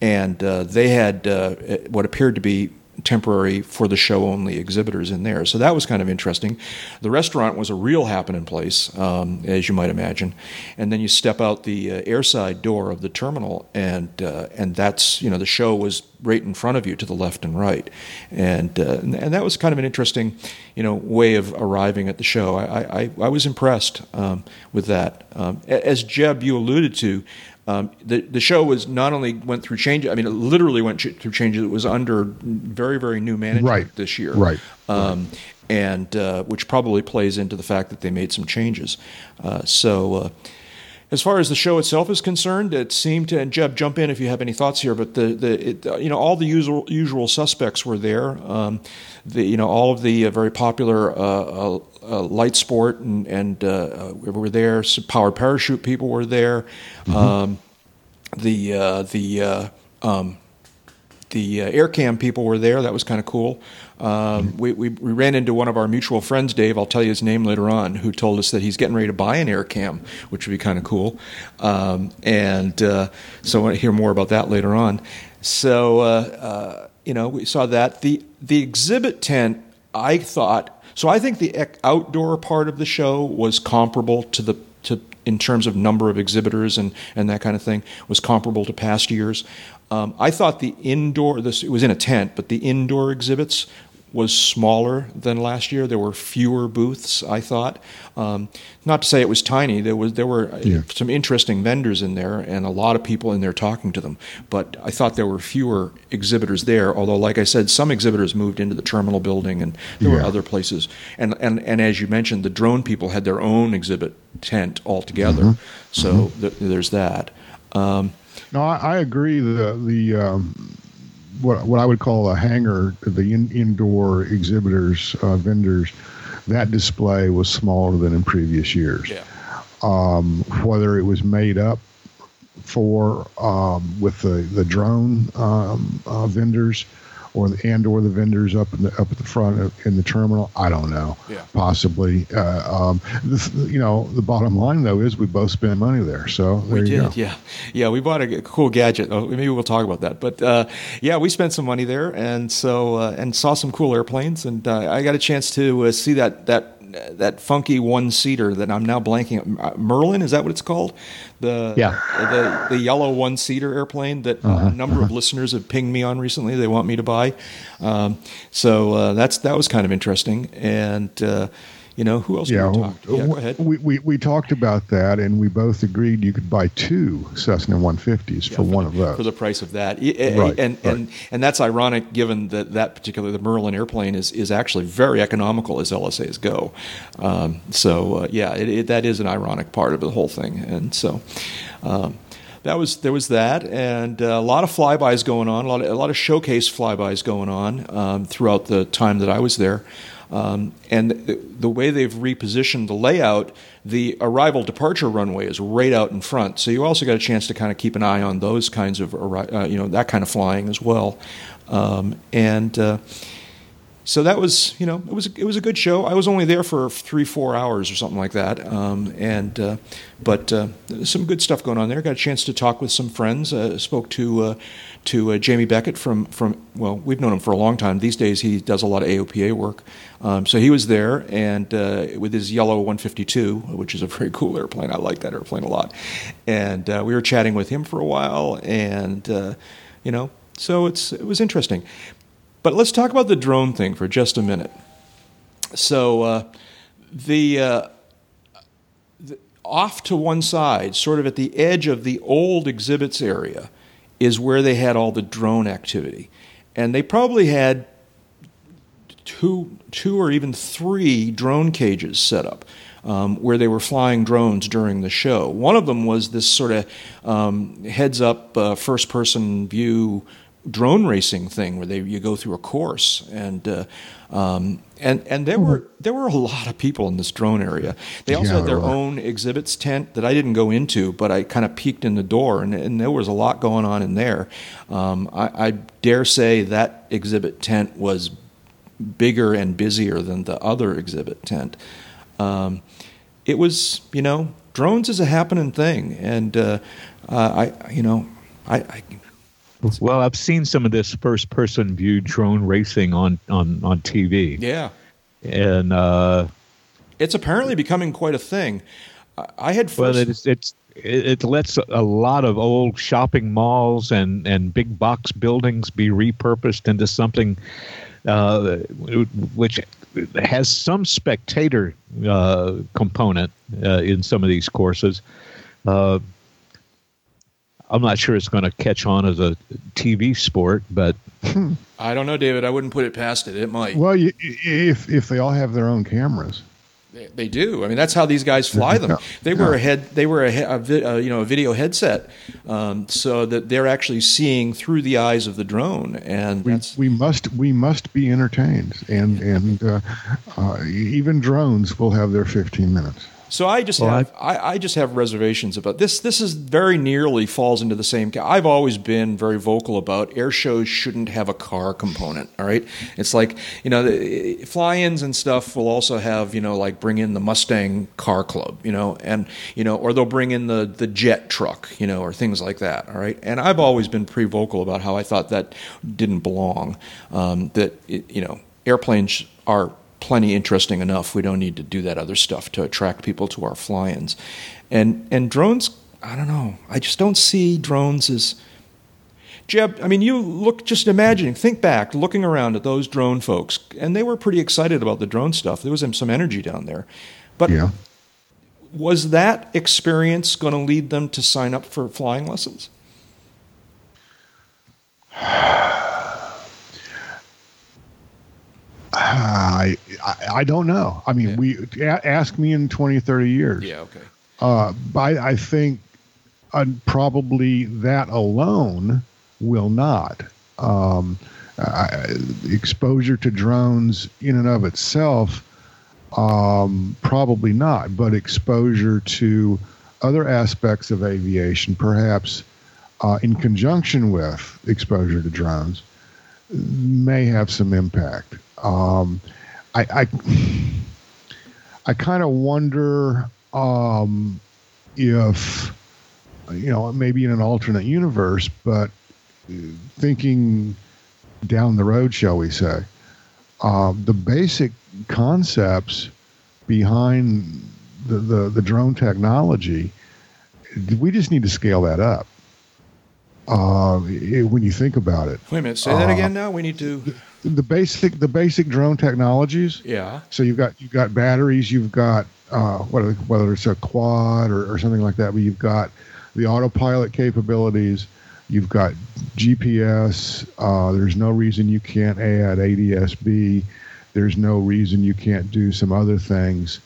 and uh, they had uh, what appeared to be temporary for the show only exhibitors in there. So that was kind of interesting. The restaurant was a real happening place, um, as you might imagine. And then you step out the uh, airside door of the terminal, and uh, and that's you know the show was right in front of you to the left and right, and uh, and that was kind of an interesting you know way of arriving at the show. I I, I was impressed um, with that. Um, as Jeb you alluded to. Um, the the show was not only went through changes. I mean, it literally went ch- through changes. It was under very very new management right. this year, right? Um, right. And uh, which probably plays into the fact that they made some changes. Uh, so. Uh, as far as the show itself is concerned, it seemed to, and Jeb, jump in if you have any thoughts here. But the, the it, you know, all the usual usual suspects were there. Um, the, you know, all of the uh, very popular uh, uh, uh light sport and, and uh, were there. Some powered parachute people were there. Mm-hmm. Um, the the um, the uh, AirCam people were there. That was kind of cool. Um, we, we, we, ran into one of our mutual friends, Dave. I'll tell you his name later on, who told us that he's getting ready to buy an AirCam, which would be kind of cool. Um, and uh, so I want to hear more about that later on. So uh, uh, you know, we saw that the the exhibit tent. I thought so. I think the outdoor part of the show was comparable to the to in terms of number of exhibitors and, and that kind of thing was comparable to past years. Um, I thought the indoor, this it was in a tent, but the indoor exhibits was smaller than last year. There were fewer booths. I thought, um, not to say it was tiny. There was there were uh, yeah. some interesting vendors in there and a lot of people in there talking to them. But I thought there were fewer exhibitors there. Although, like I said, some exhibitors moved into the terminal building and there yeah. were other places. And and and as you mentioned, the drone people had their own exhibit tent altogether. Mm-hmm. So mm-hmm. Th- there's that. Um, no, I, I agree. The the um, what what I would call a hangar, the in, indoor exhibitors, uh, vendors, that display was smaller than in previous years. Yeah. Um, whether it was made up for um, with the the drone um, uh, vendors or the and or the vendors up in the up at the front in the terminal. I don't know. Yeah. Possibly. Uh, um, this, you know, the bottom line though is we both spend money there. So there we did. Go. Yeah. Yeah. We bought a cool gadget. Oh, maybe we'll talk about that. But uh, yeah, we spent some money there, and so uh, and saw some cool airplanes, and uh, I got a chance to uh, see that that that funky one seater that I'm now blanking. Uh, Merlin is that what it's called? The yeah the the yellow one seater airplane that uh-huh, a number uh-huh. of listeners have pinged me on recently. They want me to buy. Um, so uh, that's that was kind of interesting and. Uh, you know, who else yeah, we talk? Yeah, go ahead. We, we, we talked about that, and we both agreed you could buy two Cessna 150s yeah, for, one the, of those for the price of that. Right, and right. and and that's ironic, given that that particular the Merlin airplane is is actually very economical as LSAs go. Um, so uh, yeah, it, it, that is an ironic part of the whole thing, and so. Um, that was there was that, and uh, a lot of flybys going on, a lot of, a lot of showcase flybys going on um, throughout the time that I was there. Um, and the, the, way they've repositioned the layout, the arrival departure runway is right out in front. So you also got a chance to kind of keep an eye on those kinds of, uh, you know, that kind of flying as well. Um, and uh, so that was you know it was it was a good show. I was only there for three four hours or something like that, um, and uh, but uh, some good stuff going on there. Got a chance to talk with some friends. Uh, spoke to uh, to uh, Jamie Beckett from from well we've known him for a long time. These days he does a lot of AOPA work, um, so he was there and uh, with his yellow 152, which is a very cool airplane. I like that airplane a lot, and we were chatting with him for a while, and you know so it's it was interesting. But let's talk about the drone thing for just a minute. So uh, the, uh, the, off to one side, sort of at the edge of the old exhibits area, is where they had all the drone activity, and they probably had two, two or even three drone cages set up. Um, where they were flying drones during the show. One of them was this sort of um, heads up uh, first person view drone racing thing where they you go through a course and uh, um, and and there were there were a lot of people in this drone area. They also Yeah, had their were. own exhibits tent that I didn't go into, but I kind of peeked in the door and, and there was a lot going on in there. Um, I, I dare say that exhibit tent was bigger and busier than the other exhibit tent. Um, it was you know drones is a happening thing, and uh, uh, I you know I, I Well, I've seen some of this first-person view drone racing on on on TV, yeah. and uh, It's apparently becoming quite a thing. I- I had well, first. it's it's it, it lets a lot of old shopping malls and and big box buildings be repurposed into something uh, which has some spectator uh, component uh, in some of these courses. I'm not sure it's going to catch on as a TV sport, but I don't know, David. I wouldn't put it past it. It might. Well, you, if if they all have their own cameras, They, they do. I mean, that's how these guys fly them. Yeah. They were Yeah. a head. They were a, he- a, uh you know a video headset, um, so that they're actually seeing through the eyes of the drone, and we, that's we must we must be entertained, and and uh, uh, even drones will have their 15 minutes. So I just Well, have I, I just have reservations about this. This is very nearly falls into the same. I've always been very vocal about air shows shouldn't have a car component. All right, it's like you know the fly-ins and stuff will also have you know like bring in the Mustang Car Club, you know, and you know or they'll bring in the the jet truck, you know, or things like that. All right, and I've always been pretty vocal about how I thought that didn't belong. Um, that it, you know airplanes are plenty interesting enough. We don't need to do that other stuff to attract people to our fly-ins. And and drones, I don't know. I just don't see drones as Jeb, I mean, you look just imagining, think back, looking around at those drone folks, and they were pretty excited about the drone stuff. There was some energy down there. But Yeah. was that experience going to lead them to sign up for flying lessons? I, I I don't know. I mean, Yeah. we a- ask me in 20, 30 years. Yeah. Okay. Uh, I, I think uh, probably that alone will not. Um, I, exposure to drones in and of itself, um, probably not, but exposure to other aspects of aviation, perhaps uh, in conjunction with exposure to drones, may have some impact. Um, I, I, I kind of wonder um, if, you know, maybe in an alternate universe, but thinking down the road, shall we say, uh, the basic concepts behind the, the, the drone technology, we just need to scale that up. Uh, it- when you think about it, Wait a minute. Say that Uh, again. Now we need to. the basic the basic drone technologies Yeah. so you've got you've got batteries, you've got uh, whether whether it's a quad or, or something like that, but you've got the autopilot capabilities, you've got GPS. Uh, there's no reason you can't add ADSB. There's no reason you can't do some other things,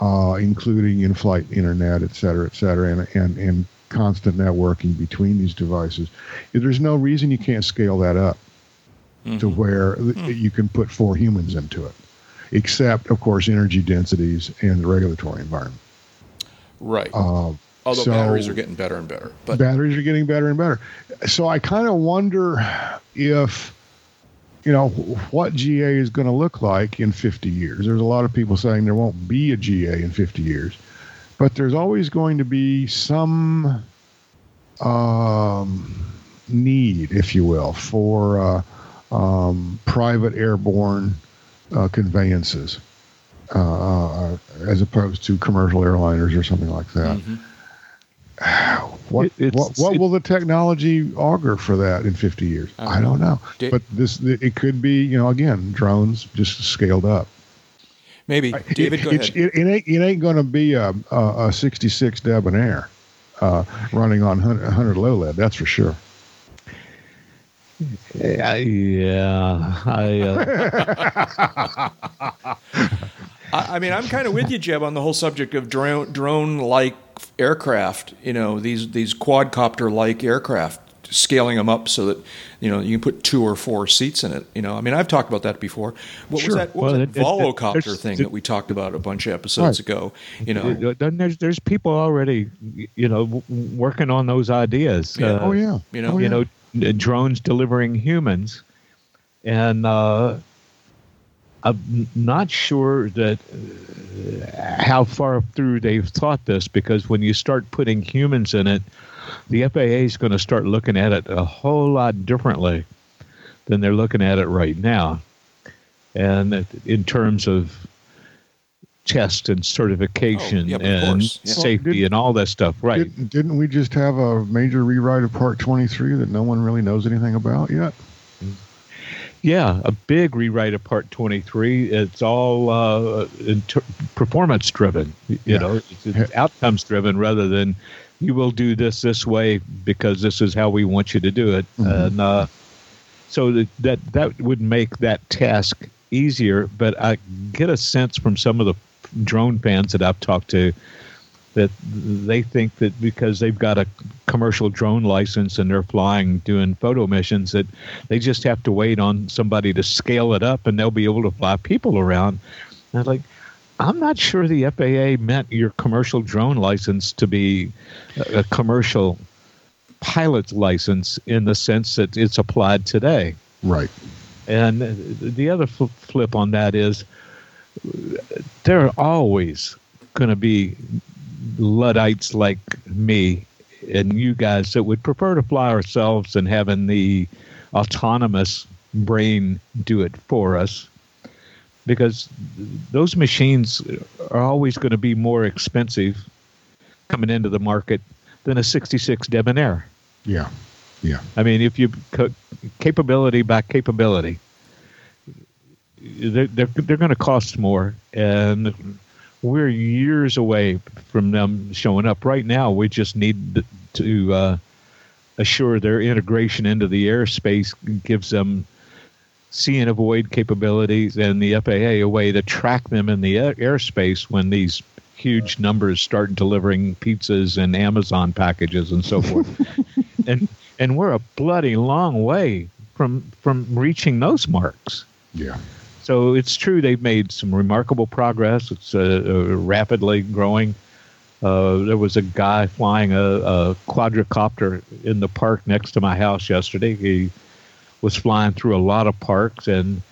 uh, including in-flight internet, et cetera, et cetera, and and and constant networking between these devices. There's no reason you can't scale that up to where th- you can put four humans into it, except, of course, energy densities and the regulatory environment. Right. Uh, Although so- batteries are getting better and better. But batteries are getting better and better. So I kind of wonder if you know, what GA is going to look like in 50 years. There's a lot of people saying there won't be a GA in 50 years, but there's always going to be some um, need, if you will, for uh, um, private airborne uh, conveyances. Uh, uh, as opposed to commercial airliners or something like that. Mm-hmm. What It- what, what it- will the technology augur for that in 50 years? I don't I don't know. know. But this it could be you know again drones just scaled up. Maybe David, it, go it's- ahead. It, it ain't it ain't going to be a, a, a 66 Debonair uh, running on 100, 100 low lead. That's for sure. Yeah, yeah. I, uh, I, I mean, I'm kind of with you, Jeb, on the whole subject of drone drone like aircraft. You know, these these quadcopter like aircraft, scaling them up so that you know you can put two or four seats in it. You know, I mean, I've talked about that before. What Sure. was that? What Well, was that it- Volocopter there's- thing it- that we talked about a bunch of episodes Right. ago? You know, then there's there's people already, you know, working on those ideas. Yeah. Uh, oh yeah. you know, oh, you know, drones delivering humans, and uh, I'm not sure that uh, how far through they've thought this because when you start putting humans in it, the FAA is going to start looking at it a whole lot differently than they're looking at it right now, and in terms of test and certification Oh, yeah, and. Yeah. safety Well, and all that stuff, right? Didn't, didn't we just have a major rewrite of Part 23 that no one really knows anything about yet? Yeah, a big rewrite of Part 23. It's all uh, inter- performance driven. You Yeah. know, it's, it's outcomes driven rather than you will do this this way because this is how we want you to do it. Mhm. And uh, so that, that that would make that task easier. But I get a sense from some of the drone fans that I've talked to that they think that because they've got a commercial drone license and they're flying doing photo missions that they just have to wait on somebody to scale it up and they'll be able to fly people around. And I'm like, I'm not sure the FAA meant your commercial drone license to be a, commercial pilot's license in the sense that it's applied today. Right. And the other flip on that is there are always going to be Luddites like me and you guys that would prefer to fly ourselves than having the autonomous brain do it for us because those machines are always going to be more expensive coming into the market than a 66 Debonair. Yeah. Yeah. I mean, if you capability by capability, they're they're, they're going to cost more, and we're years away from them showing up. Right now, we just need to uh, assure their integration into the airspace gives them see and avoid capabilities, and the FAA a way to track them in the air- airspace when these huge numbers start delivering pizzas and Amazon packages and so forth. and and we're a bloody long way from from reaching those marks. Yeah. So it's true they've made some remarkable progress. It's uh, uh, rapidly growing. Uh, there was a guy flying a, a quadricopter in the park next to my house yesterday. He was flying through a lot of parks and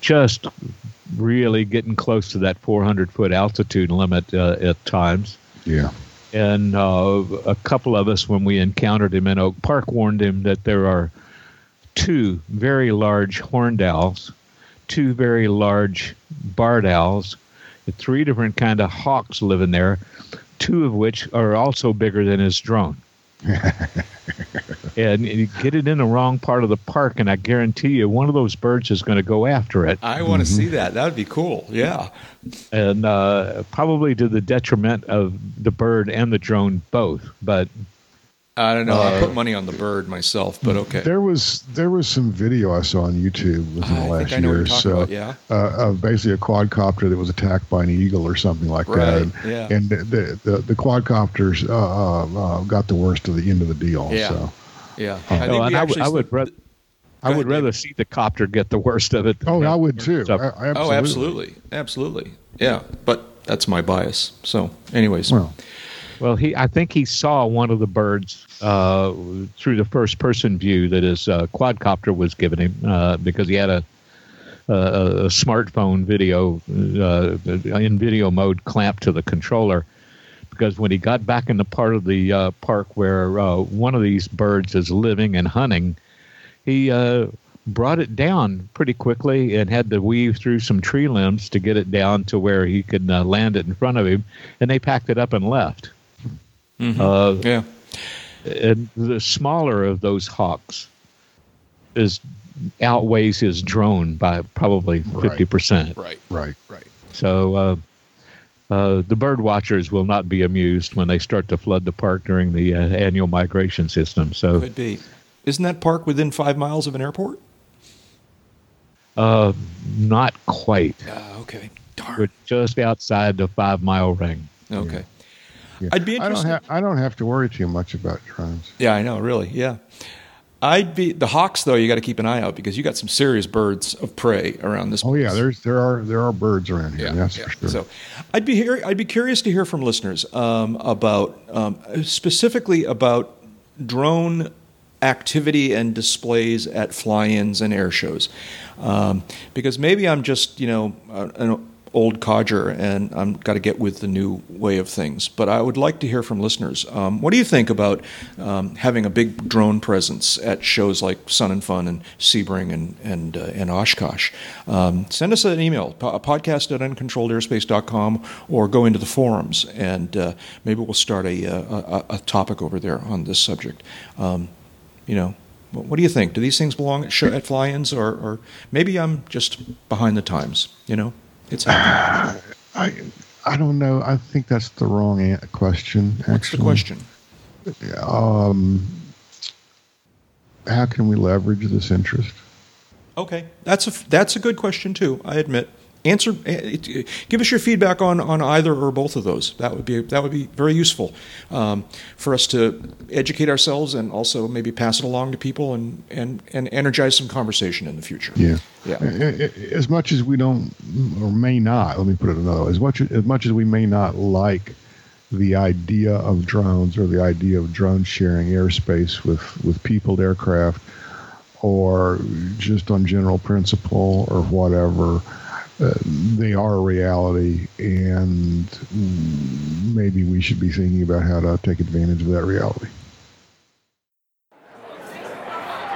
just really getting close to that 400 foot altitude limit uh, at times Yeah. and uh, a couple of us, when we encountered him in Oak Park, warned him that there are two very large horned owls, two very large barred owls, three different kind of hawks living there, two of which are also bigger than his drone. and you get it in the wrong part of the park, and I guarantee you, one of those birds is going to go after it I want to see that. That would be cool. Yeah. and uh, probably to the detriment of the bird and the drone both. But I don't know. I Uh, put money on the bird myself, but okay. There was there was some video I saw on YouTube within I the last think I know what year you're so. about, yeah. Uh, of basically a quadcopter that was attacked by an eagle or something like Right, that. And, yeah. and the, the, the, the quadcopters uh, uh, uh, got the worst of the end of the deal. Yeah. So. Yeah. Oh. I no, and I, would- actually I rather. I would ahead, rather David. see the copter get the worst of it. Oh, I would too. I, absolutely. Oh, absolutely, absolutely. Yeah, but that's my bias. So, anyways, Well, Well, he I think he saw one of the birds uh, through the first person view that his uh, quadcopter was giving him uh, because he had a, a, a smartphone video uh, in video mode clamped to the controller. Because when he got back in the part of the uh, park where uh, one of these birds is living and hunting, he brought it down pretty quickly and had to weave through some tree limbs to get it down to where he could land it in front of him. And they packed it up and left. Mm-hmm. Uh, yeah. And the smaller of those hawks is outweighs his drone by probably fifty percent. Right. Right. Right. So uh, the bird watchers will not be amused when they start to flood the park during the uh, annual migration system. So Could be. Isn't that park within five miles of an airport? uh, not quite. Uh, okay. Darn. We're just outside the five mile ring. Okay. Yeah. I'd be I don't interested. have I don't have to worry too much about drones. Yeah, I know. Really. Yeah. I'd be the hawks though. You got to keep an eye out because you got some serious birds of prey around this. Oh yeah, there's there are there are birds around here. that's for sure. So, I'd be here. I'd be curious to hear from listeners um, about um, specifically about drone activity and displays at fly-ins and air shows, um, because maybe I'm just you know an old codger and I'm got to get with the new way of things. But I would like to hear from listeners. Um, what do you think about um, having a big drone presence at shows like Sun and Fun and Sebring and and uh, and Oshkosh? Um, send us an email, po- podcast at uncontrolledairspace.com, or go into the forums and uh, maybe we'll start a, a, a topic over there on this subject. Um, you know, what, do you think? Do these things belong at, at fly-ins, or, or maybe I'm just behind the times? You know, it's happening. I I don't know. I think that's the wrong question. Actually. What's the question? Um, how can we leverage this interest? Okay, that's a that's a good question too. I admit. Answer. eh, Give us your feedback on, on either or both of those. That would be that would be very useful um, for us to educate ourselves and also maybe pass it along to people and, and, and energize some conversation in the future. Yeah. Yeah. As much as we don't, or may not, let me put it another way. As much as much as we may not like the idea of drones or the idea of drone sharing airspace with with peopled aircraft, or just on general principle or whatever, they are a reality, and maybe we should be thinking about how to take advantage of that reality.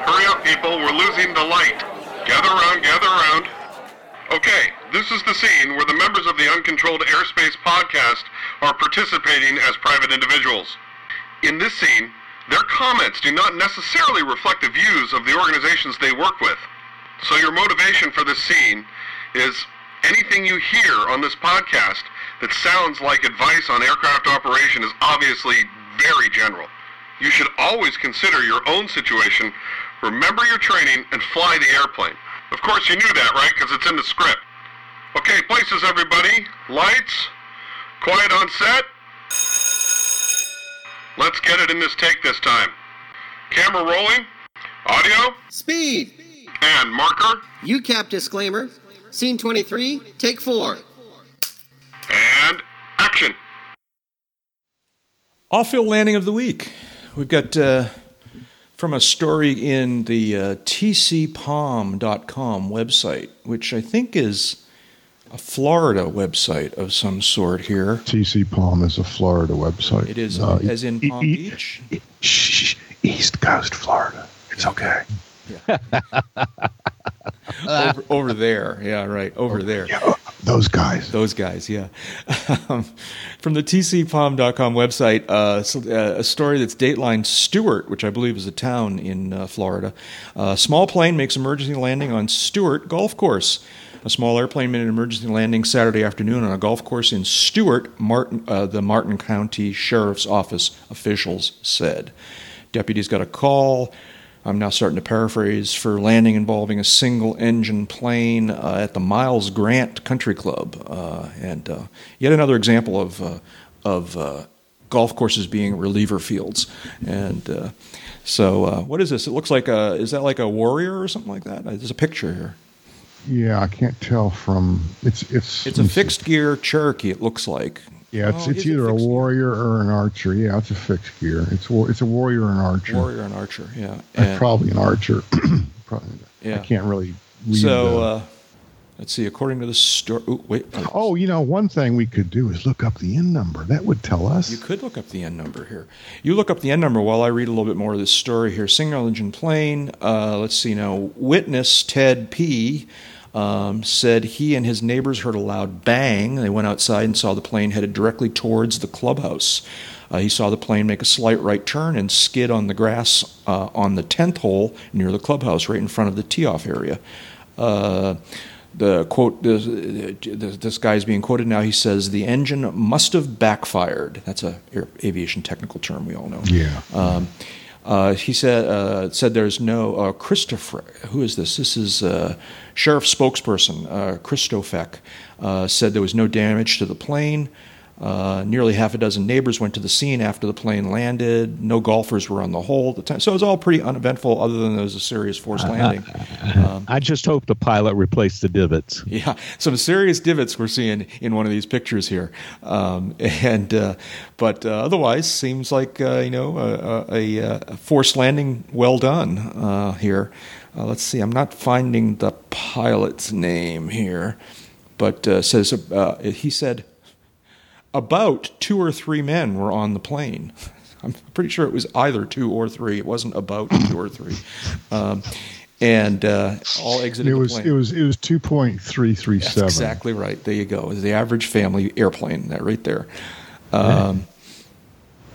Hurry up, people. We're losing the light. Gather around, gather around. Okay, this is the scene where the members of the Uncontrolled Airspace podcast are participating as private individuals. In this scene, their comments do not necessarily reflect the views of the organizations they work with. So your motivation for this scene is anything you hear on this podcast that sounds like advice on aircraft operation is obviously very general. You should always consider your own situation, remember your training, and fly the airplane. Of course, you knew that, right? Because it's in the script. Okay, places, everybody. Lights. Quiet on set. Let's get it in this take this time. Camera rolling. Audio. Speed! And marker. UCAP disclaimer. Scene 23, take 4. And action. Off-field landing of the week. We've got uh, from a story in the uh, tcpalm.com website, which I think is a Florida website of some sort here. TC Palm is a Florida website. It is, Uh, as in Palm e- Beach. e- shh, East Coast, Florida. It's okay. over, over there. Yeah, right. Over there. Yeah, uh, those guys. Those guys, yeah. Um, from the tcpalm.com website, uh, uh, a story that's Dateline Stuart, which I believe is a town in uh, Florida. A small plane makes emergency landing on Stuart Golf Course. A small airplane made an emergency landing Saturday afternoon on a golf course in Stuart, Martin, uh, the Martin County Sheriff's Office officials said. Deputies got a call. I'm now starting to paraphrase for landing involving a single engine plane uh, at the Miles Grant Country Club. Uh, and uh, yet another example of, uh, of uh, golf courses being reliever fields. And uh, so, uh, what is this? It looks like a, is that like a warrior or something like that? There's a picture here. Yeah, I can't tell from it's it's It's a fixed gear Cherokee, it looks like. Yeah, it's Oh, it's is it either a fixed gear? warrior or an archer. Yeah, it's a fixed gear. It's war, it's a warrior and archer. Warrior and Archer. Yeah. And- probably an archer. probably. Yeah. I can't really read. so uh, let's see. According to the story, wait. oh, you know, one thing we could do is look up the N number. That would tell us. You could look up the N number here. You look up the N number while I read a little bit more of this story here. Single engine plane. Uh, let's see now. Witness Ted P. Um, said he and his neighbors heard a loud bang. They went outside and saw the plane headed directly towards the clubhouse. Uh, he saw the plane make a slight right turn and skid on the grass uh, on the 10th hole near the clubhouse, right in front of the tee off area. Uh, the quote this, this guy's being quoted now he says the engine must have backfired that's a air, aviation technical term we all know Yeah. um, uh, he said uh, said there's no uh, Christopher. Who is this? This is uh, sheriff spokesperson uh, Christofek said there was no damage to the plane. Uh, nearly half a dozen neighbors went to the scene after the plane landed. No golfers were on the hole at the time, so it was all pretty uneventful. Other than there was a serious forced landing. Um, I just hope the pilot replaced the divots. yeah, some serious divots we're seeing in one of these pictures here, um, and uh, but uh, otherwise seems like uh, you know a, a, a forced landing well done uh, here. Uh, let's see, I'm not finding the pilot's name here, but uh, says uh, he said about two or three men were on the plane. I'm pretty sure it was either two or three. It wasn't about two or three. Um, and uh, all exited it the was plane. it was it was two point three three That's exactly right. There you go. It's the average family airplane. That right there. Um,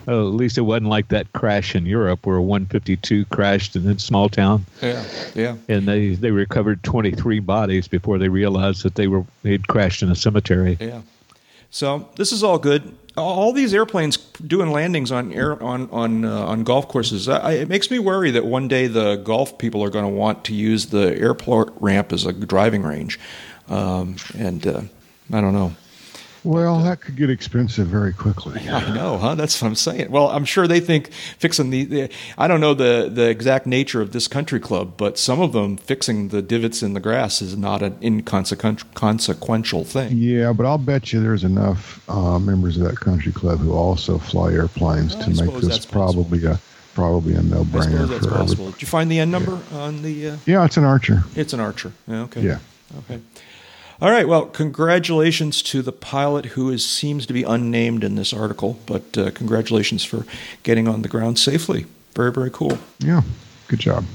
Oh, at least it wasn't like that crash in Europe where a 152 crashed in a small town, yeah, yeah. and they, they recovered 23 bodies before they realized that they were they'd crashed in a cemetery. Yeah. So this is all good. All these airplanes doing landings on air on on uh, on golf courses. I, it makes me worry that one day the golf people are going to want to use the airport ramp as a driving range, um, and uh, I don't know. Well, that could get expensive very quickly. I know, huh? That's what I'm saying. Well, I'm sure they think fixing the, the I don't know the the exact nature of this country club, but some of them fixing the divots in the grass is not an inconsequential thing. Yeah, but I'll bet you there's enough uh, members of that country club who also fly airplanes I to make this that's possible. probably a probably a no-brainer for possible. everybody. Did you find the N number on the? Uh, Yeah, it's an archer. it's an Archer. Yeah, okay. Yeah. Okay. All right. Well, congratulations to the pilot who is seems to be unnamed in this article, but uh, congratulations for getting on the ground safely. Very very cool. Yeah, good job.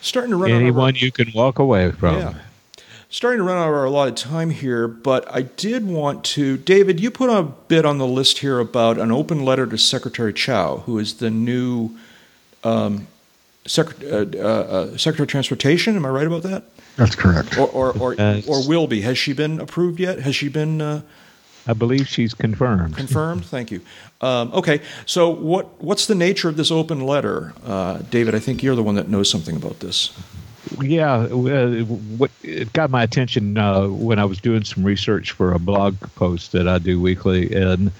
Starting to run out of our- Anyone you can walk away from. Yeah. Starting to run out of our allotted time here, but I did want to. David, you put a bit on the list here about an open letter to Secretary Chao, who is the new um, Secret- uh, uh, uh, Secretary of Transportation. Am I right about that? That's correct. Or, or, or, Uh, or will be. Has she been approved yet? Has she been uh, I believe she's confirmed. confirmed? Thank you. Um, okay, so what, what's the nature of this open letter? Uh, David, I think you're the one that knows something about this. Yeah, uh, what it got my attention uh, when I was doing some research for a blog post that I do weekly, and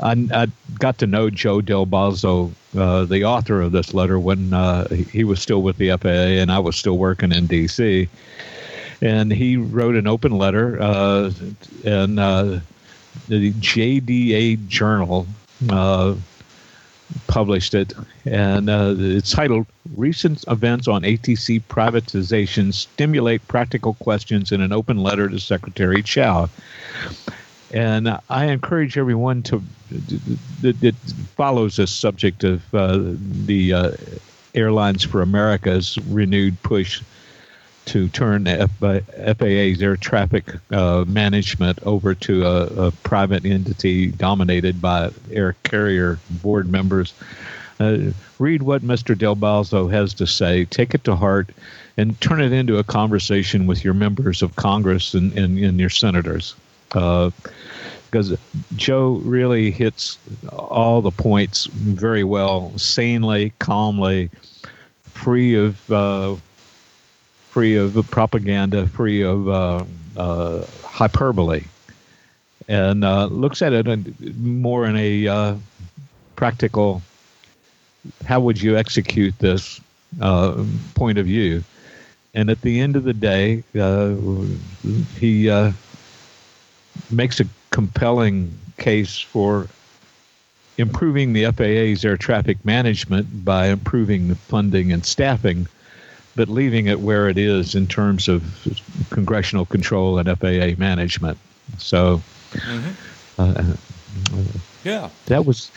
I, I got to know Joe Del Balzo, uh, the author of this letter, when uh, he was still with the FAA and I was still working in D.C. And he wrote an open letter, uh, and uh, the JDA Journal uh, published it, and it's titled "Recent Events on ATC Privatization Stimulate Practical Questions in an Open Letter to Secretary Chao." And I encourage everyone to that follows this subject of uh, the uh, Airlines for America's renewed push to turn F- FAA's air traffic uh, management over to a, a private entity dominated by air carrier board members. Uh, read what Mr. Del Balzo has to say, take it to heart, and turn it into a conversation with your members of Congress and, and, and your senators. Uh, because Joe really hits all the points very well, sanely, calmly, free of uh, free of propaganda, free of uh, uh, hyperbole, and uh, looks at it in, more in a uh, practical. How would you execute this uh, point of view? And at the end of the day, uh, he uh, makes a compelling case for improving the FAA's air traffic management by improving the funding and staffing, but leaving it where it is in terms of congressional control and FAA management. So, uh, Yeah. that was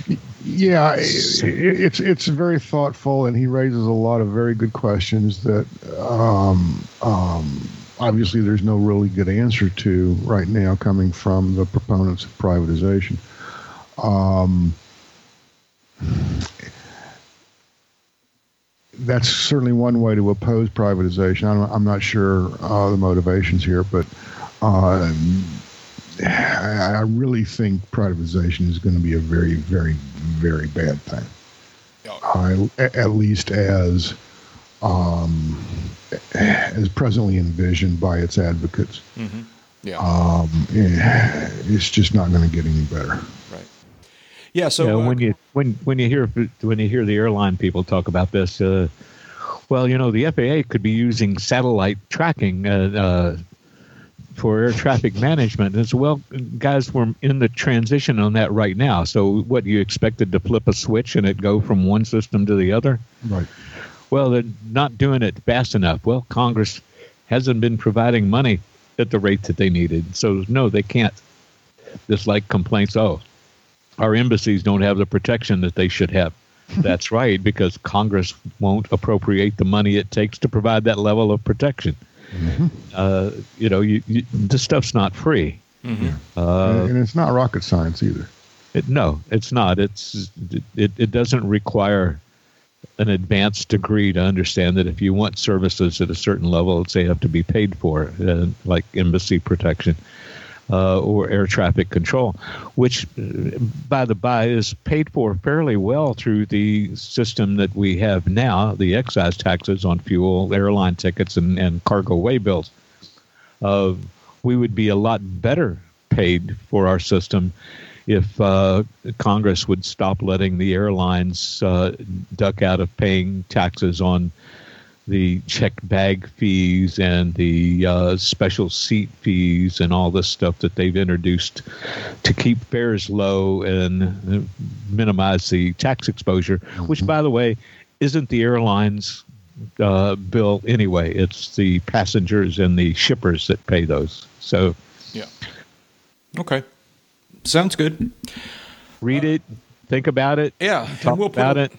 Yeah, i- i- it's it's very thoughtful, and he raises a lot of very good questions that um, um, obviously there's no really good answer to right now coming from the proponents of privatization. Um, that's certainly one way to oppose privatization. I'm, I'm not sure uh, the motivations here, but uh, I, I really think privatization is going to be a very, very, very bad thing. I, at least as um, as presently envisioned by its advocates. Yeah. Um, eh, it's just not going to get any better. right. Yeah. So you know, uh, when you when when you hear when you hear the airline people talk about this, uh, well, you know, the FAA could be using satellite tracking uh, uh, for air traffic management. As well, guys, we're in the transition on that right now. So, what you expected to flip a switch and it go from one system to the other? Right. Well, they're not doing it fast enough. Well, Congress hasn't been providing money at the rate that they needed. So, no, they can't. Just like complaints, oh, our embassies don't have the protection that they should have. That's right, because Congress won't appropriate the money it takes to provide that level of protection. Uh, you know, you, you, this stuff's not free. Uh, and it's not rocket science either. it, no, it's not. It's it, it doesn't require an advanced degree to understand that if you want services at a certain level, say have to be paid for, uh, like embassy protection uh, or air traffic control, which, uh, by the by, is paid for fairly well through the system that we have now, the excise taxes on fuel, airline tickets, and, and cargo way bills. Uh, we would be a lot better paid for our system if uh, Congress would stop letting the airlines uh, duck out of paying taxes on the checked bag fees and the uh, special seat fees and all this stuff that they've introduced to keep fares low and uh, minimize the tax exposure, which, by the way, isn't the airlines' uh, bill anyway. It's the passengers and the shippers that pay those. So yeah. Okay. Sounds good. read it, think about it, Yeah. talk and we'll about a- it.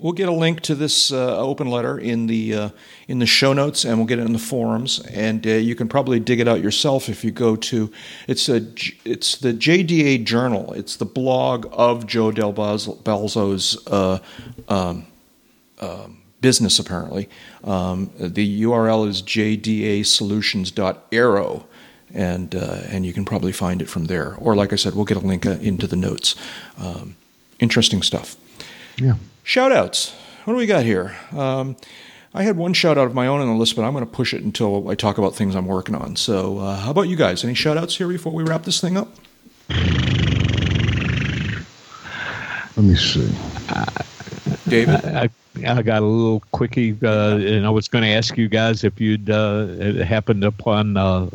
We'll get a link to this uh, open letter in the uh, in the show notes, and we'll get it in the forums. And uh, you can probably dig it out yourself if you go to it's a it's the JDA Journal. It's the blog of Joe Del Balzo's uh, um, um, business. Apparently, um, the URL is jdaSolutions.aero. And uh, and you can probably find it from there, or like I said, we'll get a link uh, into the notes. Um, interesting stuff. Yeah. Shout outs. What do we got here? Um, I had one shout out of my own on the list, but I'm going to push it until I talk about things I'm working on. So, uh, how about you guys? Any shout outs here before we wrap this thing up? Let me see. David? I, I got a little quickie, uh, and I was going to ask you guys if you'd uh, happened upon uh,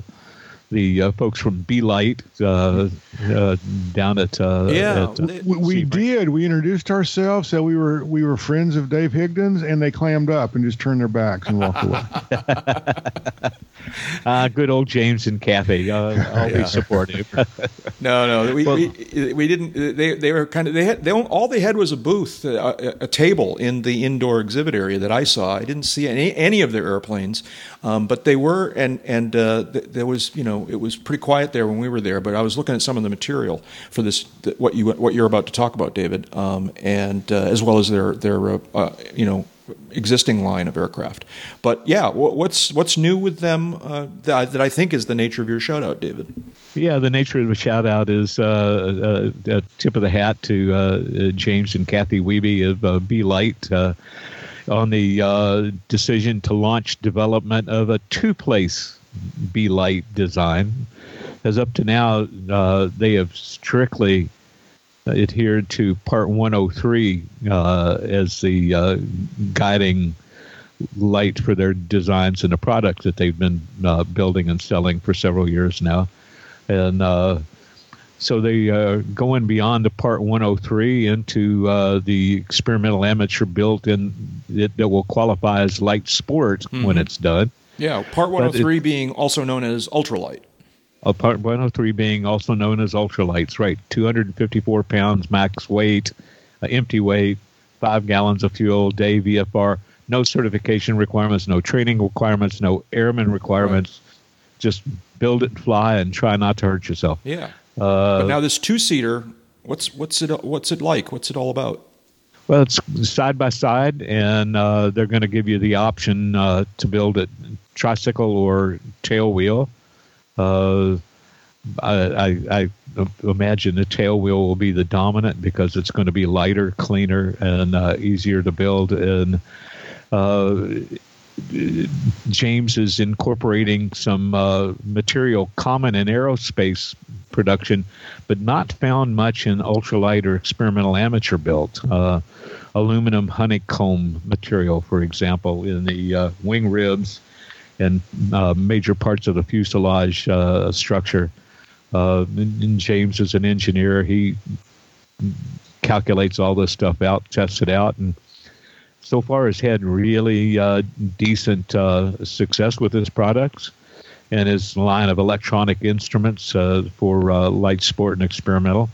the uh, folks from BeLite uh, uh, down at uh, Yeah, at, uh, We, we did. We introduced ourselves, said we were we were friends of Dave Higdon's, and they clammed up and just turned their backs and walked away. uh, good old James and Kathy. Uh, always supportive. No, no, we, Well- we, we didn't. They they were kind of they had they all they had was a booth, a, a table in the indoor exhibit area that I saw. I didn't see any any of their airplanes, um, but they were and and uh, th- there was you know it was pretty quiet there when we were there. But I was looking at some of the material for this th- what you what you're about to talk about, David, um, and uh, as well as their their uh, uh, you know existing line of aircraft. But yeah, what's what's new with them uh, that, that I think is the nature of your shout out, David? Yeah, the nature of the shout out is uh, uh, a tip of the hat to uh, uh, James and Kathy Wiebe of uh, BeLite uh, on the uh, decision to launch development of a two place BeLite design. As up to now, uh, they have strictly adhered to Part 103 uh, as the uh, guiding light for their designs and the products that they've been uh, building and selling for several years now. And uh, so they are uh, going beyond the Part 103 into uh, the experimental amateur built in it, that will qualify as light sport mm-hmm. when it's done. Yeah, Part 103 it, being also known as ultralight. Uh, part 103 being also known as ultralights, right? 254 pounds max weight, uh, empty weight, five gallons of fuel, day VFR, no certification requirements, no training requirements, no airman requirements. Right. Just build it, fly, and try not to hurt yourself. Yeah. Uh, but now this two seater, what's what's it what's it like? What's it all about? Well, it's side by side, and uh, they're going to give you the option uh, to build it tricycle or tail wheel. Uh, I, I, I, imagine the tail wheel will be the dominant because it's going to be lighter, cleaner, and uh, easier to build. And uh, James is incorporating some uh, material common in aerospace production, but not found much in ultralight or experimental amateur built. Uh, aluminum honeycomb material, for example, in the uh, wing ribs and uh, major parts of the fuselage uh, structure. Uh, and James is an engineer. He calculates all this stuff out, tests it out, and so far has had really uh, decent uh, success with his products and his line of electronic instruments uh, for uh, light sport and experimental.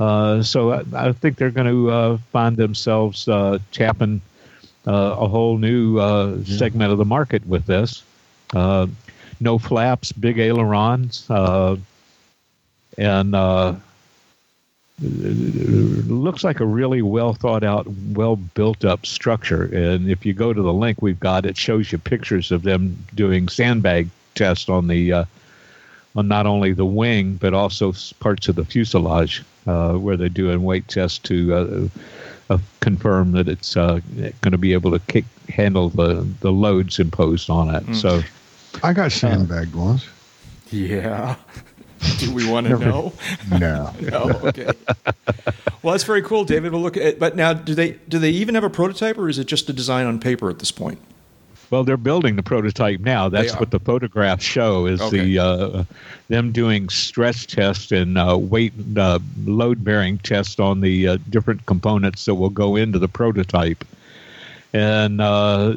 Uh, so I, I, think they're going to uh, find themselves tapping a whole new segment of the market with this. No flaps, big ailerons, and it looks like a really well thought out, well built up structure. And if you go to the link we've got, it shows you pictures of them doing sandbag tests on the uh, on not only the wing but also parts of the fuselage uh, where they're doing weight tests to uh, uh confirm that it's uh, going to be able to kick, handle the the loads imposed on it. Mm. So, I got sandbagged once. Yeah. Do we want to know? No. no. Okay. Well, that's very cool, David. We'll look at. But now, do they do they even have a prototype, or is it just a design on paper at this point? Well, they're building the prototype now. That's what the photographs show is okay. the uh, them doing stress tests and uh, weight uh, load bearing tests on the uh, different components that will go into the prototype. And uh,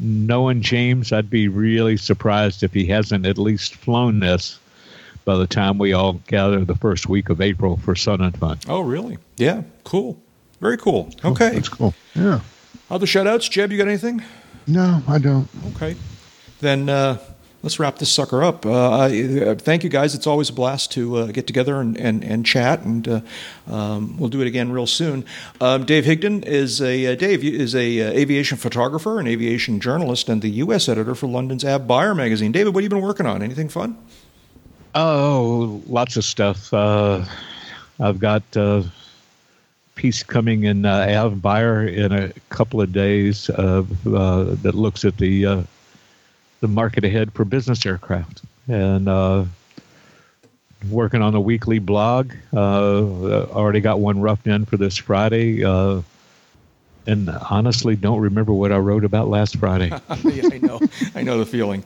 knowing James, I'd be really surprised if he hasn't at least flown this by the time we all gather the first week of April for Sun and Fun. Oh, really? Yeah, cool. Very cool. Okay. Oh, that's cool. Yeah. Other shout outs? Jeb, you got anything? No, I don't. Okay. Then uh, let's wrap this sucker up. Uh, uh, thank you guys. It's always a blast to uh, get together and, and, and chat, and uh, um, we'll do it again real soon. Um, Dave Higdon is a uh, Dave is a aviation photographer, and aviation journalist, and the U.S. editor for London's AvBuyer magazine. David, what have you been working on? Anything fun? Oh, lots of stuff. Uh, I've got a piece coming in uh, AvBuyer in a couple of days uh, that looks at the uh, the market ahead for business aircraft and uh, working on a weekly blog. Uh, already got one roughed in for this Friday. Uh, and honestly, don't remember what I wrote about last Friday. yeah, I know, I know the feeling.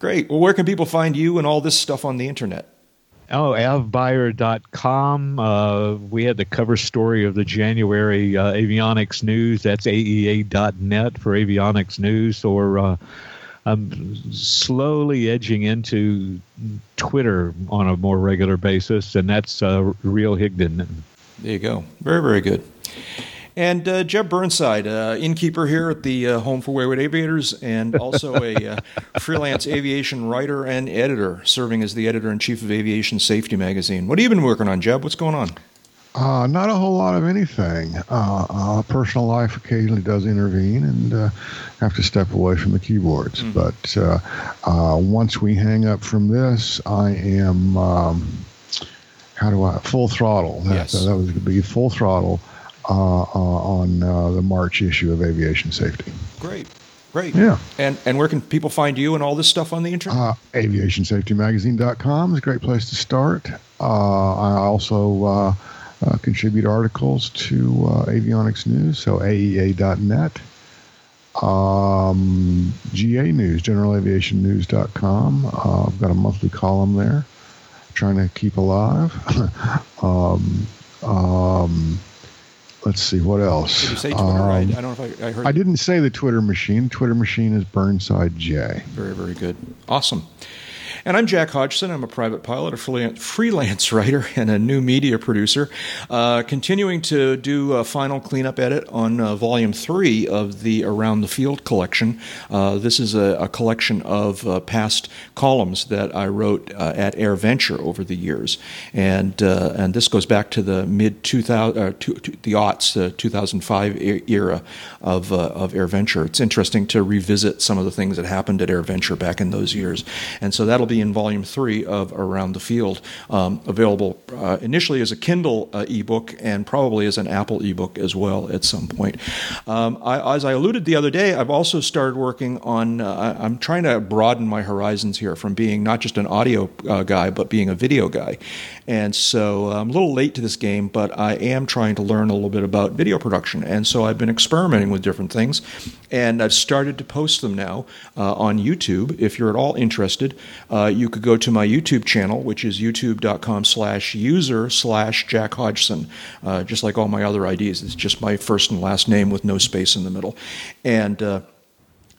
Great. Well, where can people find you and all this stuff on the internet? Oh, avbuyer.com. Uh, we had the cover story of the January uh, avionics news. That's aea.net for avionics news. Or uh, I'm slowly edging into Twitter on a more regular basis, and that's uh, Real Higdon. There you go. Very, very good. And uh, Jeb Burnside, uh, innkeeper here at the uh, Home for Wayward Aviators, and also a uh, freelance aviation writer and editor, serving as the editor in chief of Aviation Safety Magazine. What have you been working on, Jeb? What's going on? Uh, not a whole lot of anything. Uh, personal life occasionally does intervene, and uh, have to step away from the keyboards. Mm. But once we hang up from this, I am um, how do I full throttle? That, yes. that was going to be full throttle uh, uh, on uh, the March issue of Aviation Safety. Great. Great. Yeah. And and where can people find you and all this stuff on the internet? Uh, aviationsafetymagazine.com is a great place to start. Uh, I also uh, uh, contribute articles to avionics news, so aea.net. Um, GA News, generalaviationnews.com. Uh, I've got a monthly column there. trying to keep alive. um, um, let's see what else. Did you say Twitter? Um, I, I don't know if I, I heard. I didn't say the Twitter machine. Twitter machine is Burnside J. Very, very good. Awesome. And I'm Jack Hodgson. I'm a private pilot, a freelance, writer, and a new media producer. Uh, continuing to do a final cleanup edit on uh, volume three of the Around the Field collection. Uh, this is a, a collection of uh, past columns that I wrote uh, at AirVenture over the years, and uh, and this goes back to the mid 2000 uh, to, to the aughts, the 2005 e- era of of AirVenture. It's interesting to revisit some of the things that happened at AirVenture back in those years, and so that'll be in volume three of Around the Field, um, available uh, initially as a Kindle uh, ebook and probably as an Apple ebook as well at some point. Um, I, as I alluded the other day, I've also started working on. Uh, I'm trying to broaden my horizons here from being not just an audio uh, guy, but being a video guy, and so I'm a little late to this game, but I am trying to learn a little bit about video production, and so I've been experimenting with different things, and I've started to post them now uh, on YouTube. If you're at all interested, uh, you could go to my YouTube channel, which is youtube.com slash user slash Jack Hodgson. Uh, just like all my other IDs, it's just my first and last name with no space in the middle. And uh,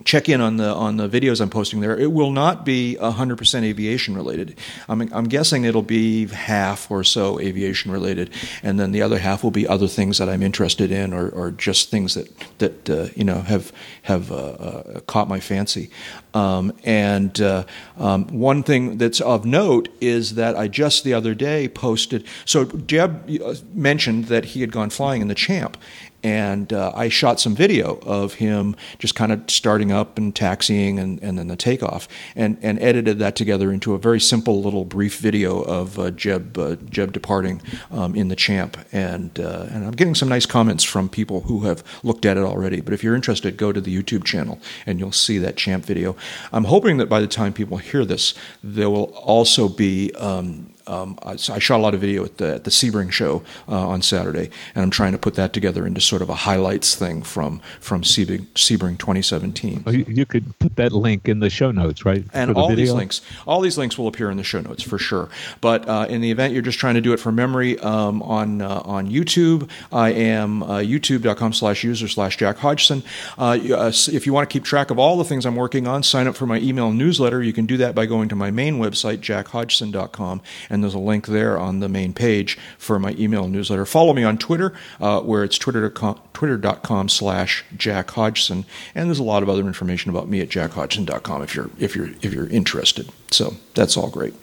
check in on the on the videos I'm posting there. It will not be 100% aviation related. I'm, I'm guessing it'll be half or so aviation related, and then the other half will be other things that I'm interested in, or, or just things that that uh, you know have have uh, uh, caught my fancy. Um, and uh, um, one thing that's of note is that I just the other day posted. So Jeb uh, mentioned that he had gone flying in the Champ, and uh, I shot some video of him just kind of starting up and taxiing and, and then the takeoff, and, and edited that together into a very simple little brief video of uh, Jeb uh, Jeb departing um, in the Champ, and uh, and I'm getting some nice comments from people who have looked at it already. But if you're interested, go to the YouTube channel and you'll see that Champ video. I'm hoping that by the time people hear this, there will also be. Um, um, I, I shot a lot of video at the, at the Sebring show uh, on Saturday, and I'm trying to put that together into sort of a highlights thing from from Sebring, Sebring 2017. Oh, you, you could put that link in the show notes, right? And the all video? these links, all these links will appear in the show notes for sure. But uh, in the event you're just trying to do it from memory um, on uh, on YouTube, I am uh, youtube.com/slash user slash Jack Hodgson. Uh, uh, if you want to keep track of all the things I'm working on, sign up for my email newsletter. You can do that by going to my main website, jackhodgson.com, and there's a link there on the main page for my email newsletter. Follow me on Twitter, uh, where it's twitter.com, slash Jack Hodgson, and there's a lot of other information about me at jackhodgson.com if you're if you're if you're interested. So that's all great.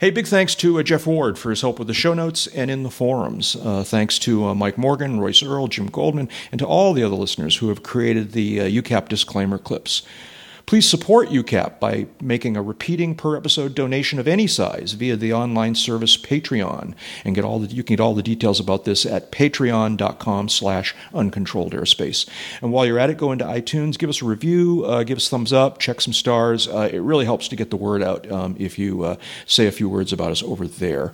Hey, big thanks to uh, Jeff Ward for his help with the show notes and in the forums. Uh, thanks to uh, Mike Morgan, Royce Earl, Jim Goldman, and to all the other listeners who have created the uh, UCAP disclaimer clips. Please support UCAP by making a repeating per episode donation of any size via the online service Patreon. And get all the, you can get all the details about this at patreon.com slash uncontrolled airspace. And while you're at it, go into iTunes, give us a review, uh, give us thumbs up, check some stars. Uh, it really helps to get the word out um, if you uh, say a few words about us over there.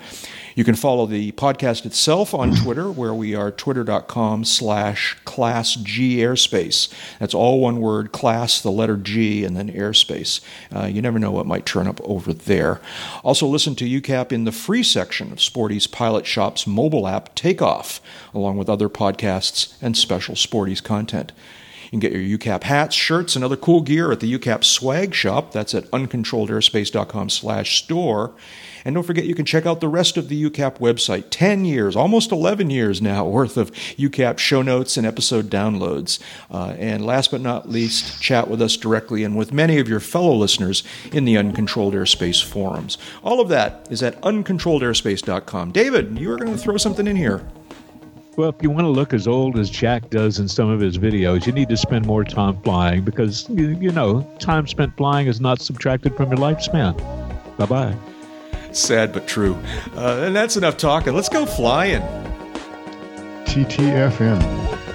You can follow the podcast itself on Twitter, where we are twitter.com slash class G airspace. That's all one word, class, the letter G, and then airspace. Uh, you never know what might turn up over there. Also, listen to UCAP in the free section of Sporty's Pilot Shop's mobile app, Takeoff, along with other podcasts and special Sporty's content. You can get your UCAP hats, shirts, and other cool gear at the UCAP swag shop. That's at uncontrolledairspace.com slash store. And don't forget, you can check out the rest of the UCAP website. 10 years, almost 11 years now, worth of UCAP show notes and episode downloads. Uh, and last but not least, chat with us directly and with many of your fellow listeners in the Uncontrolled Airspace forums. All of that is at uncontrolledairspace.com. David, you were going to throw something in here. Well, if you want to look as old as Jack does in some of his videos, you need to spend more time flying because, you, you know, time spent flying is not subtracted from your lifespan. Bye bye. Sad but true. Uh, and that's enough talking. Let's go flying. TTFN.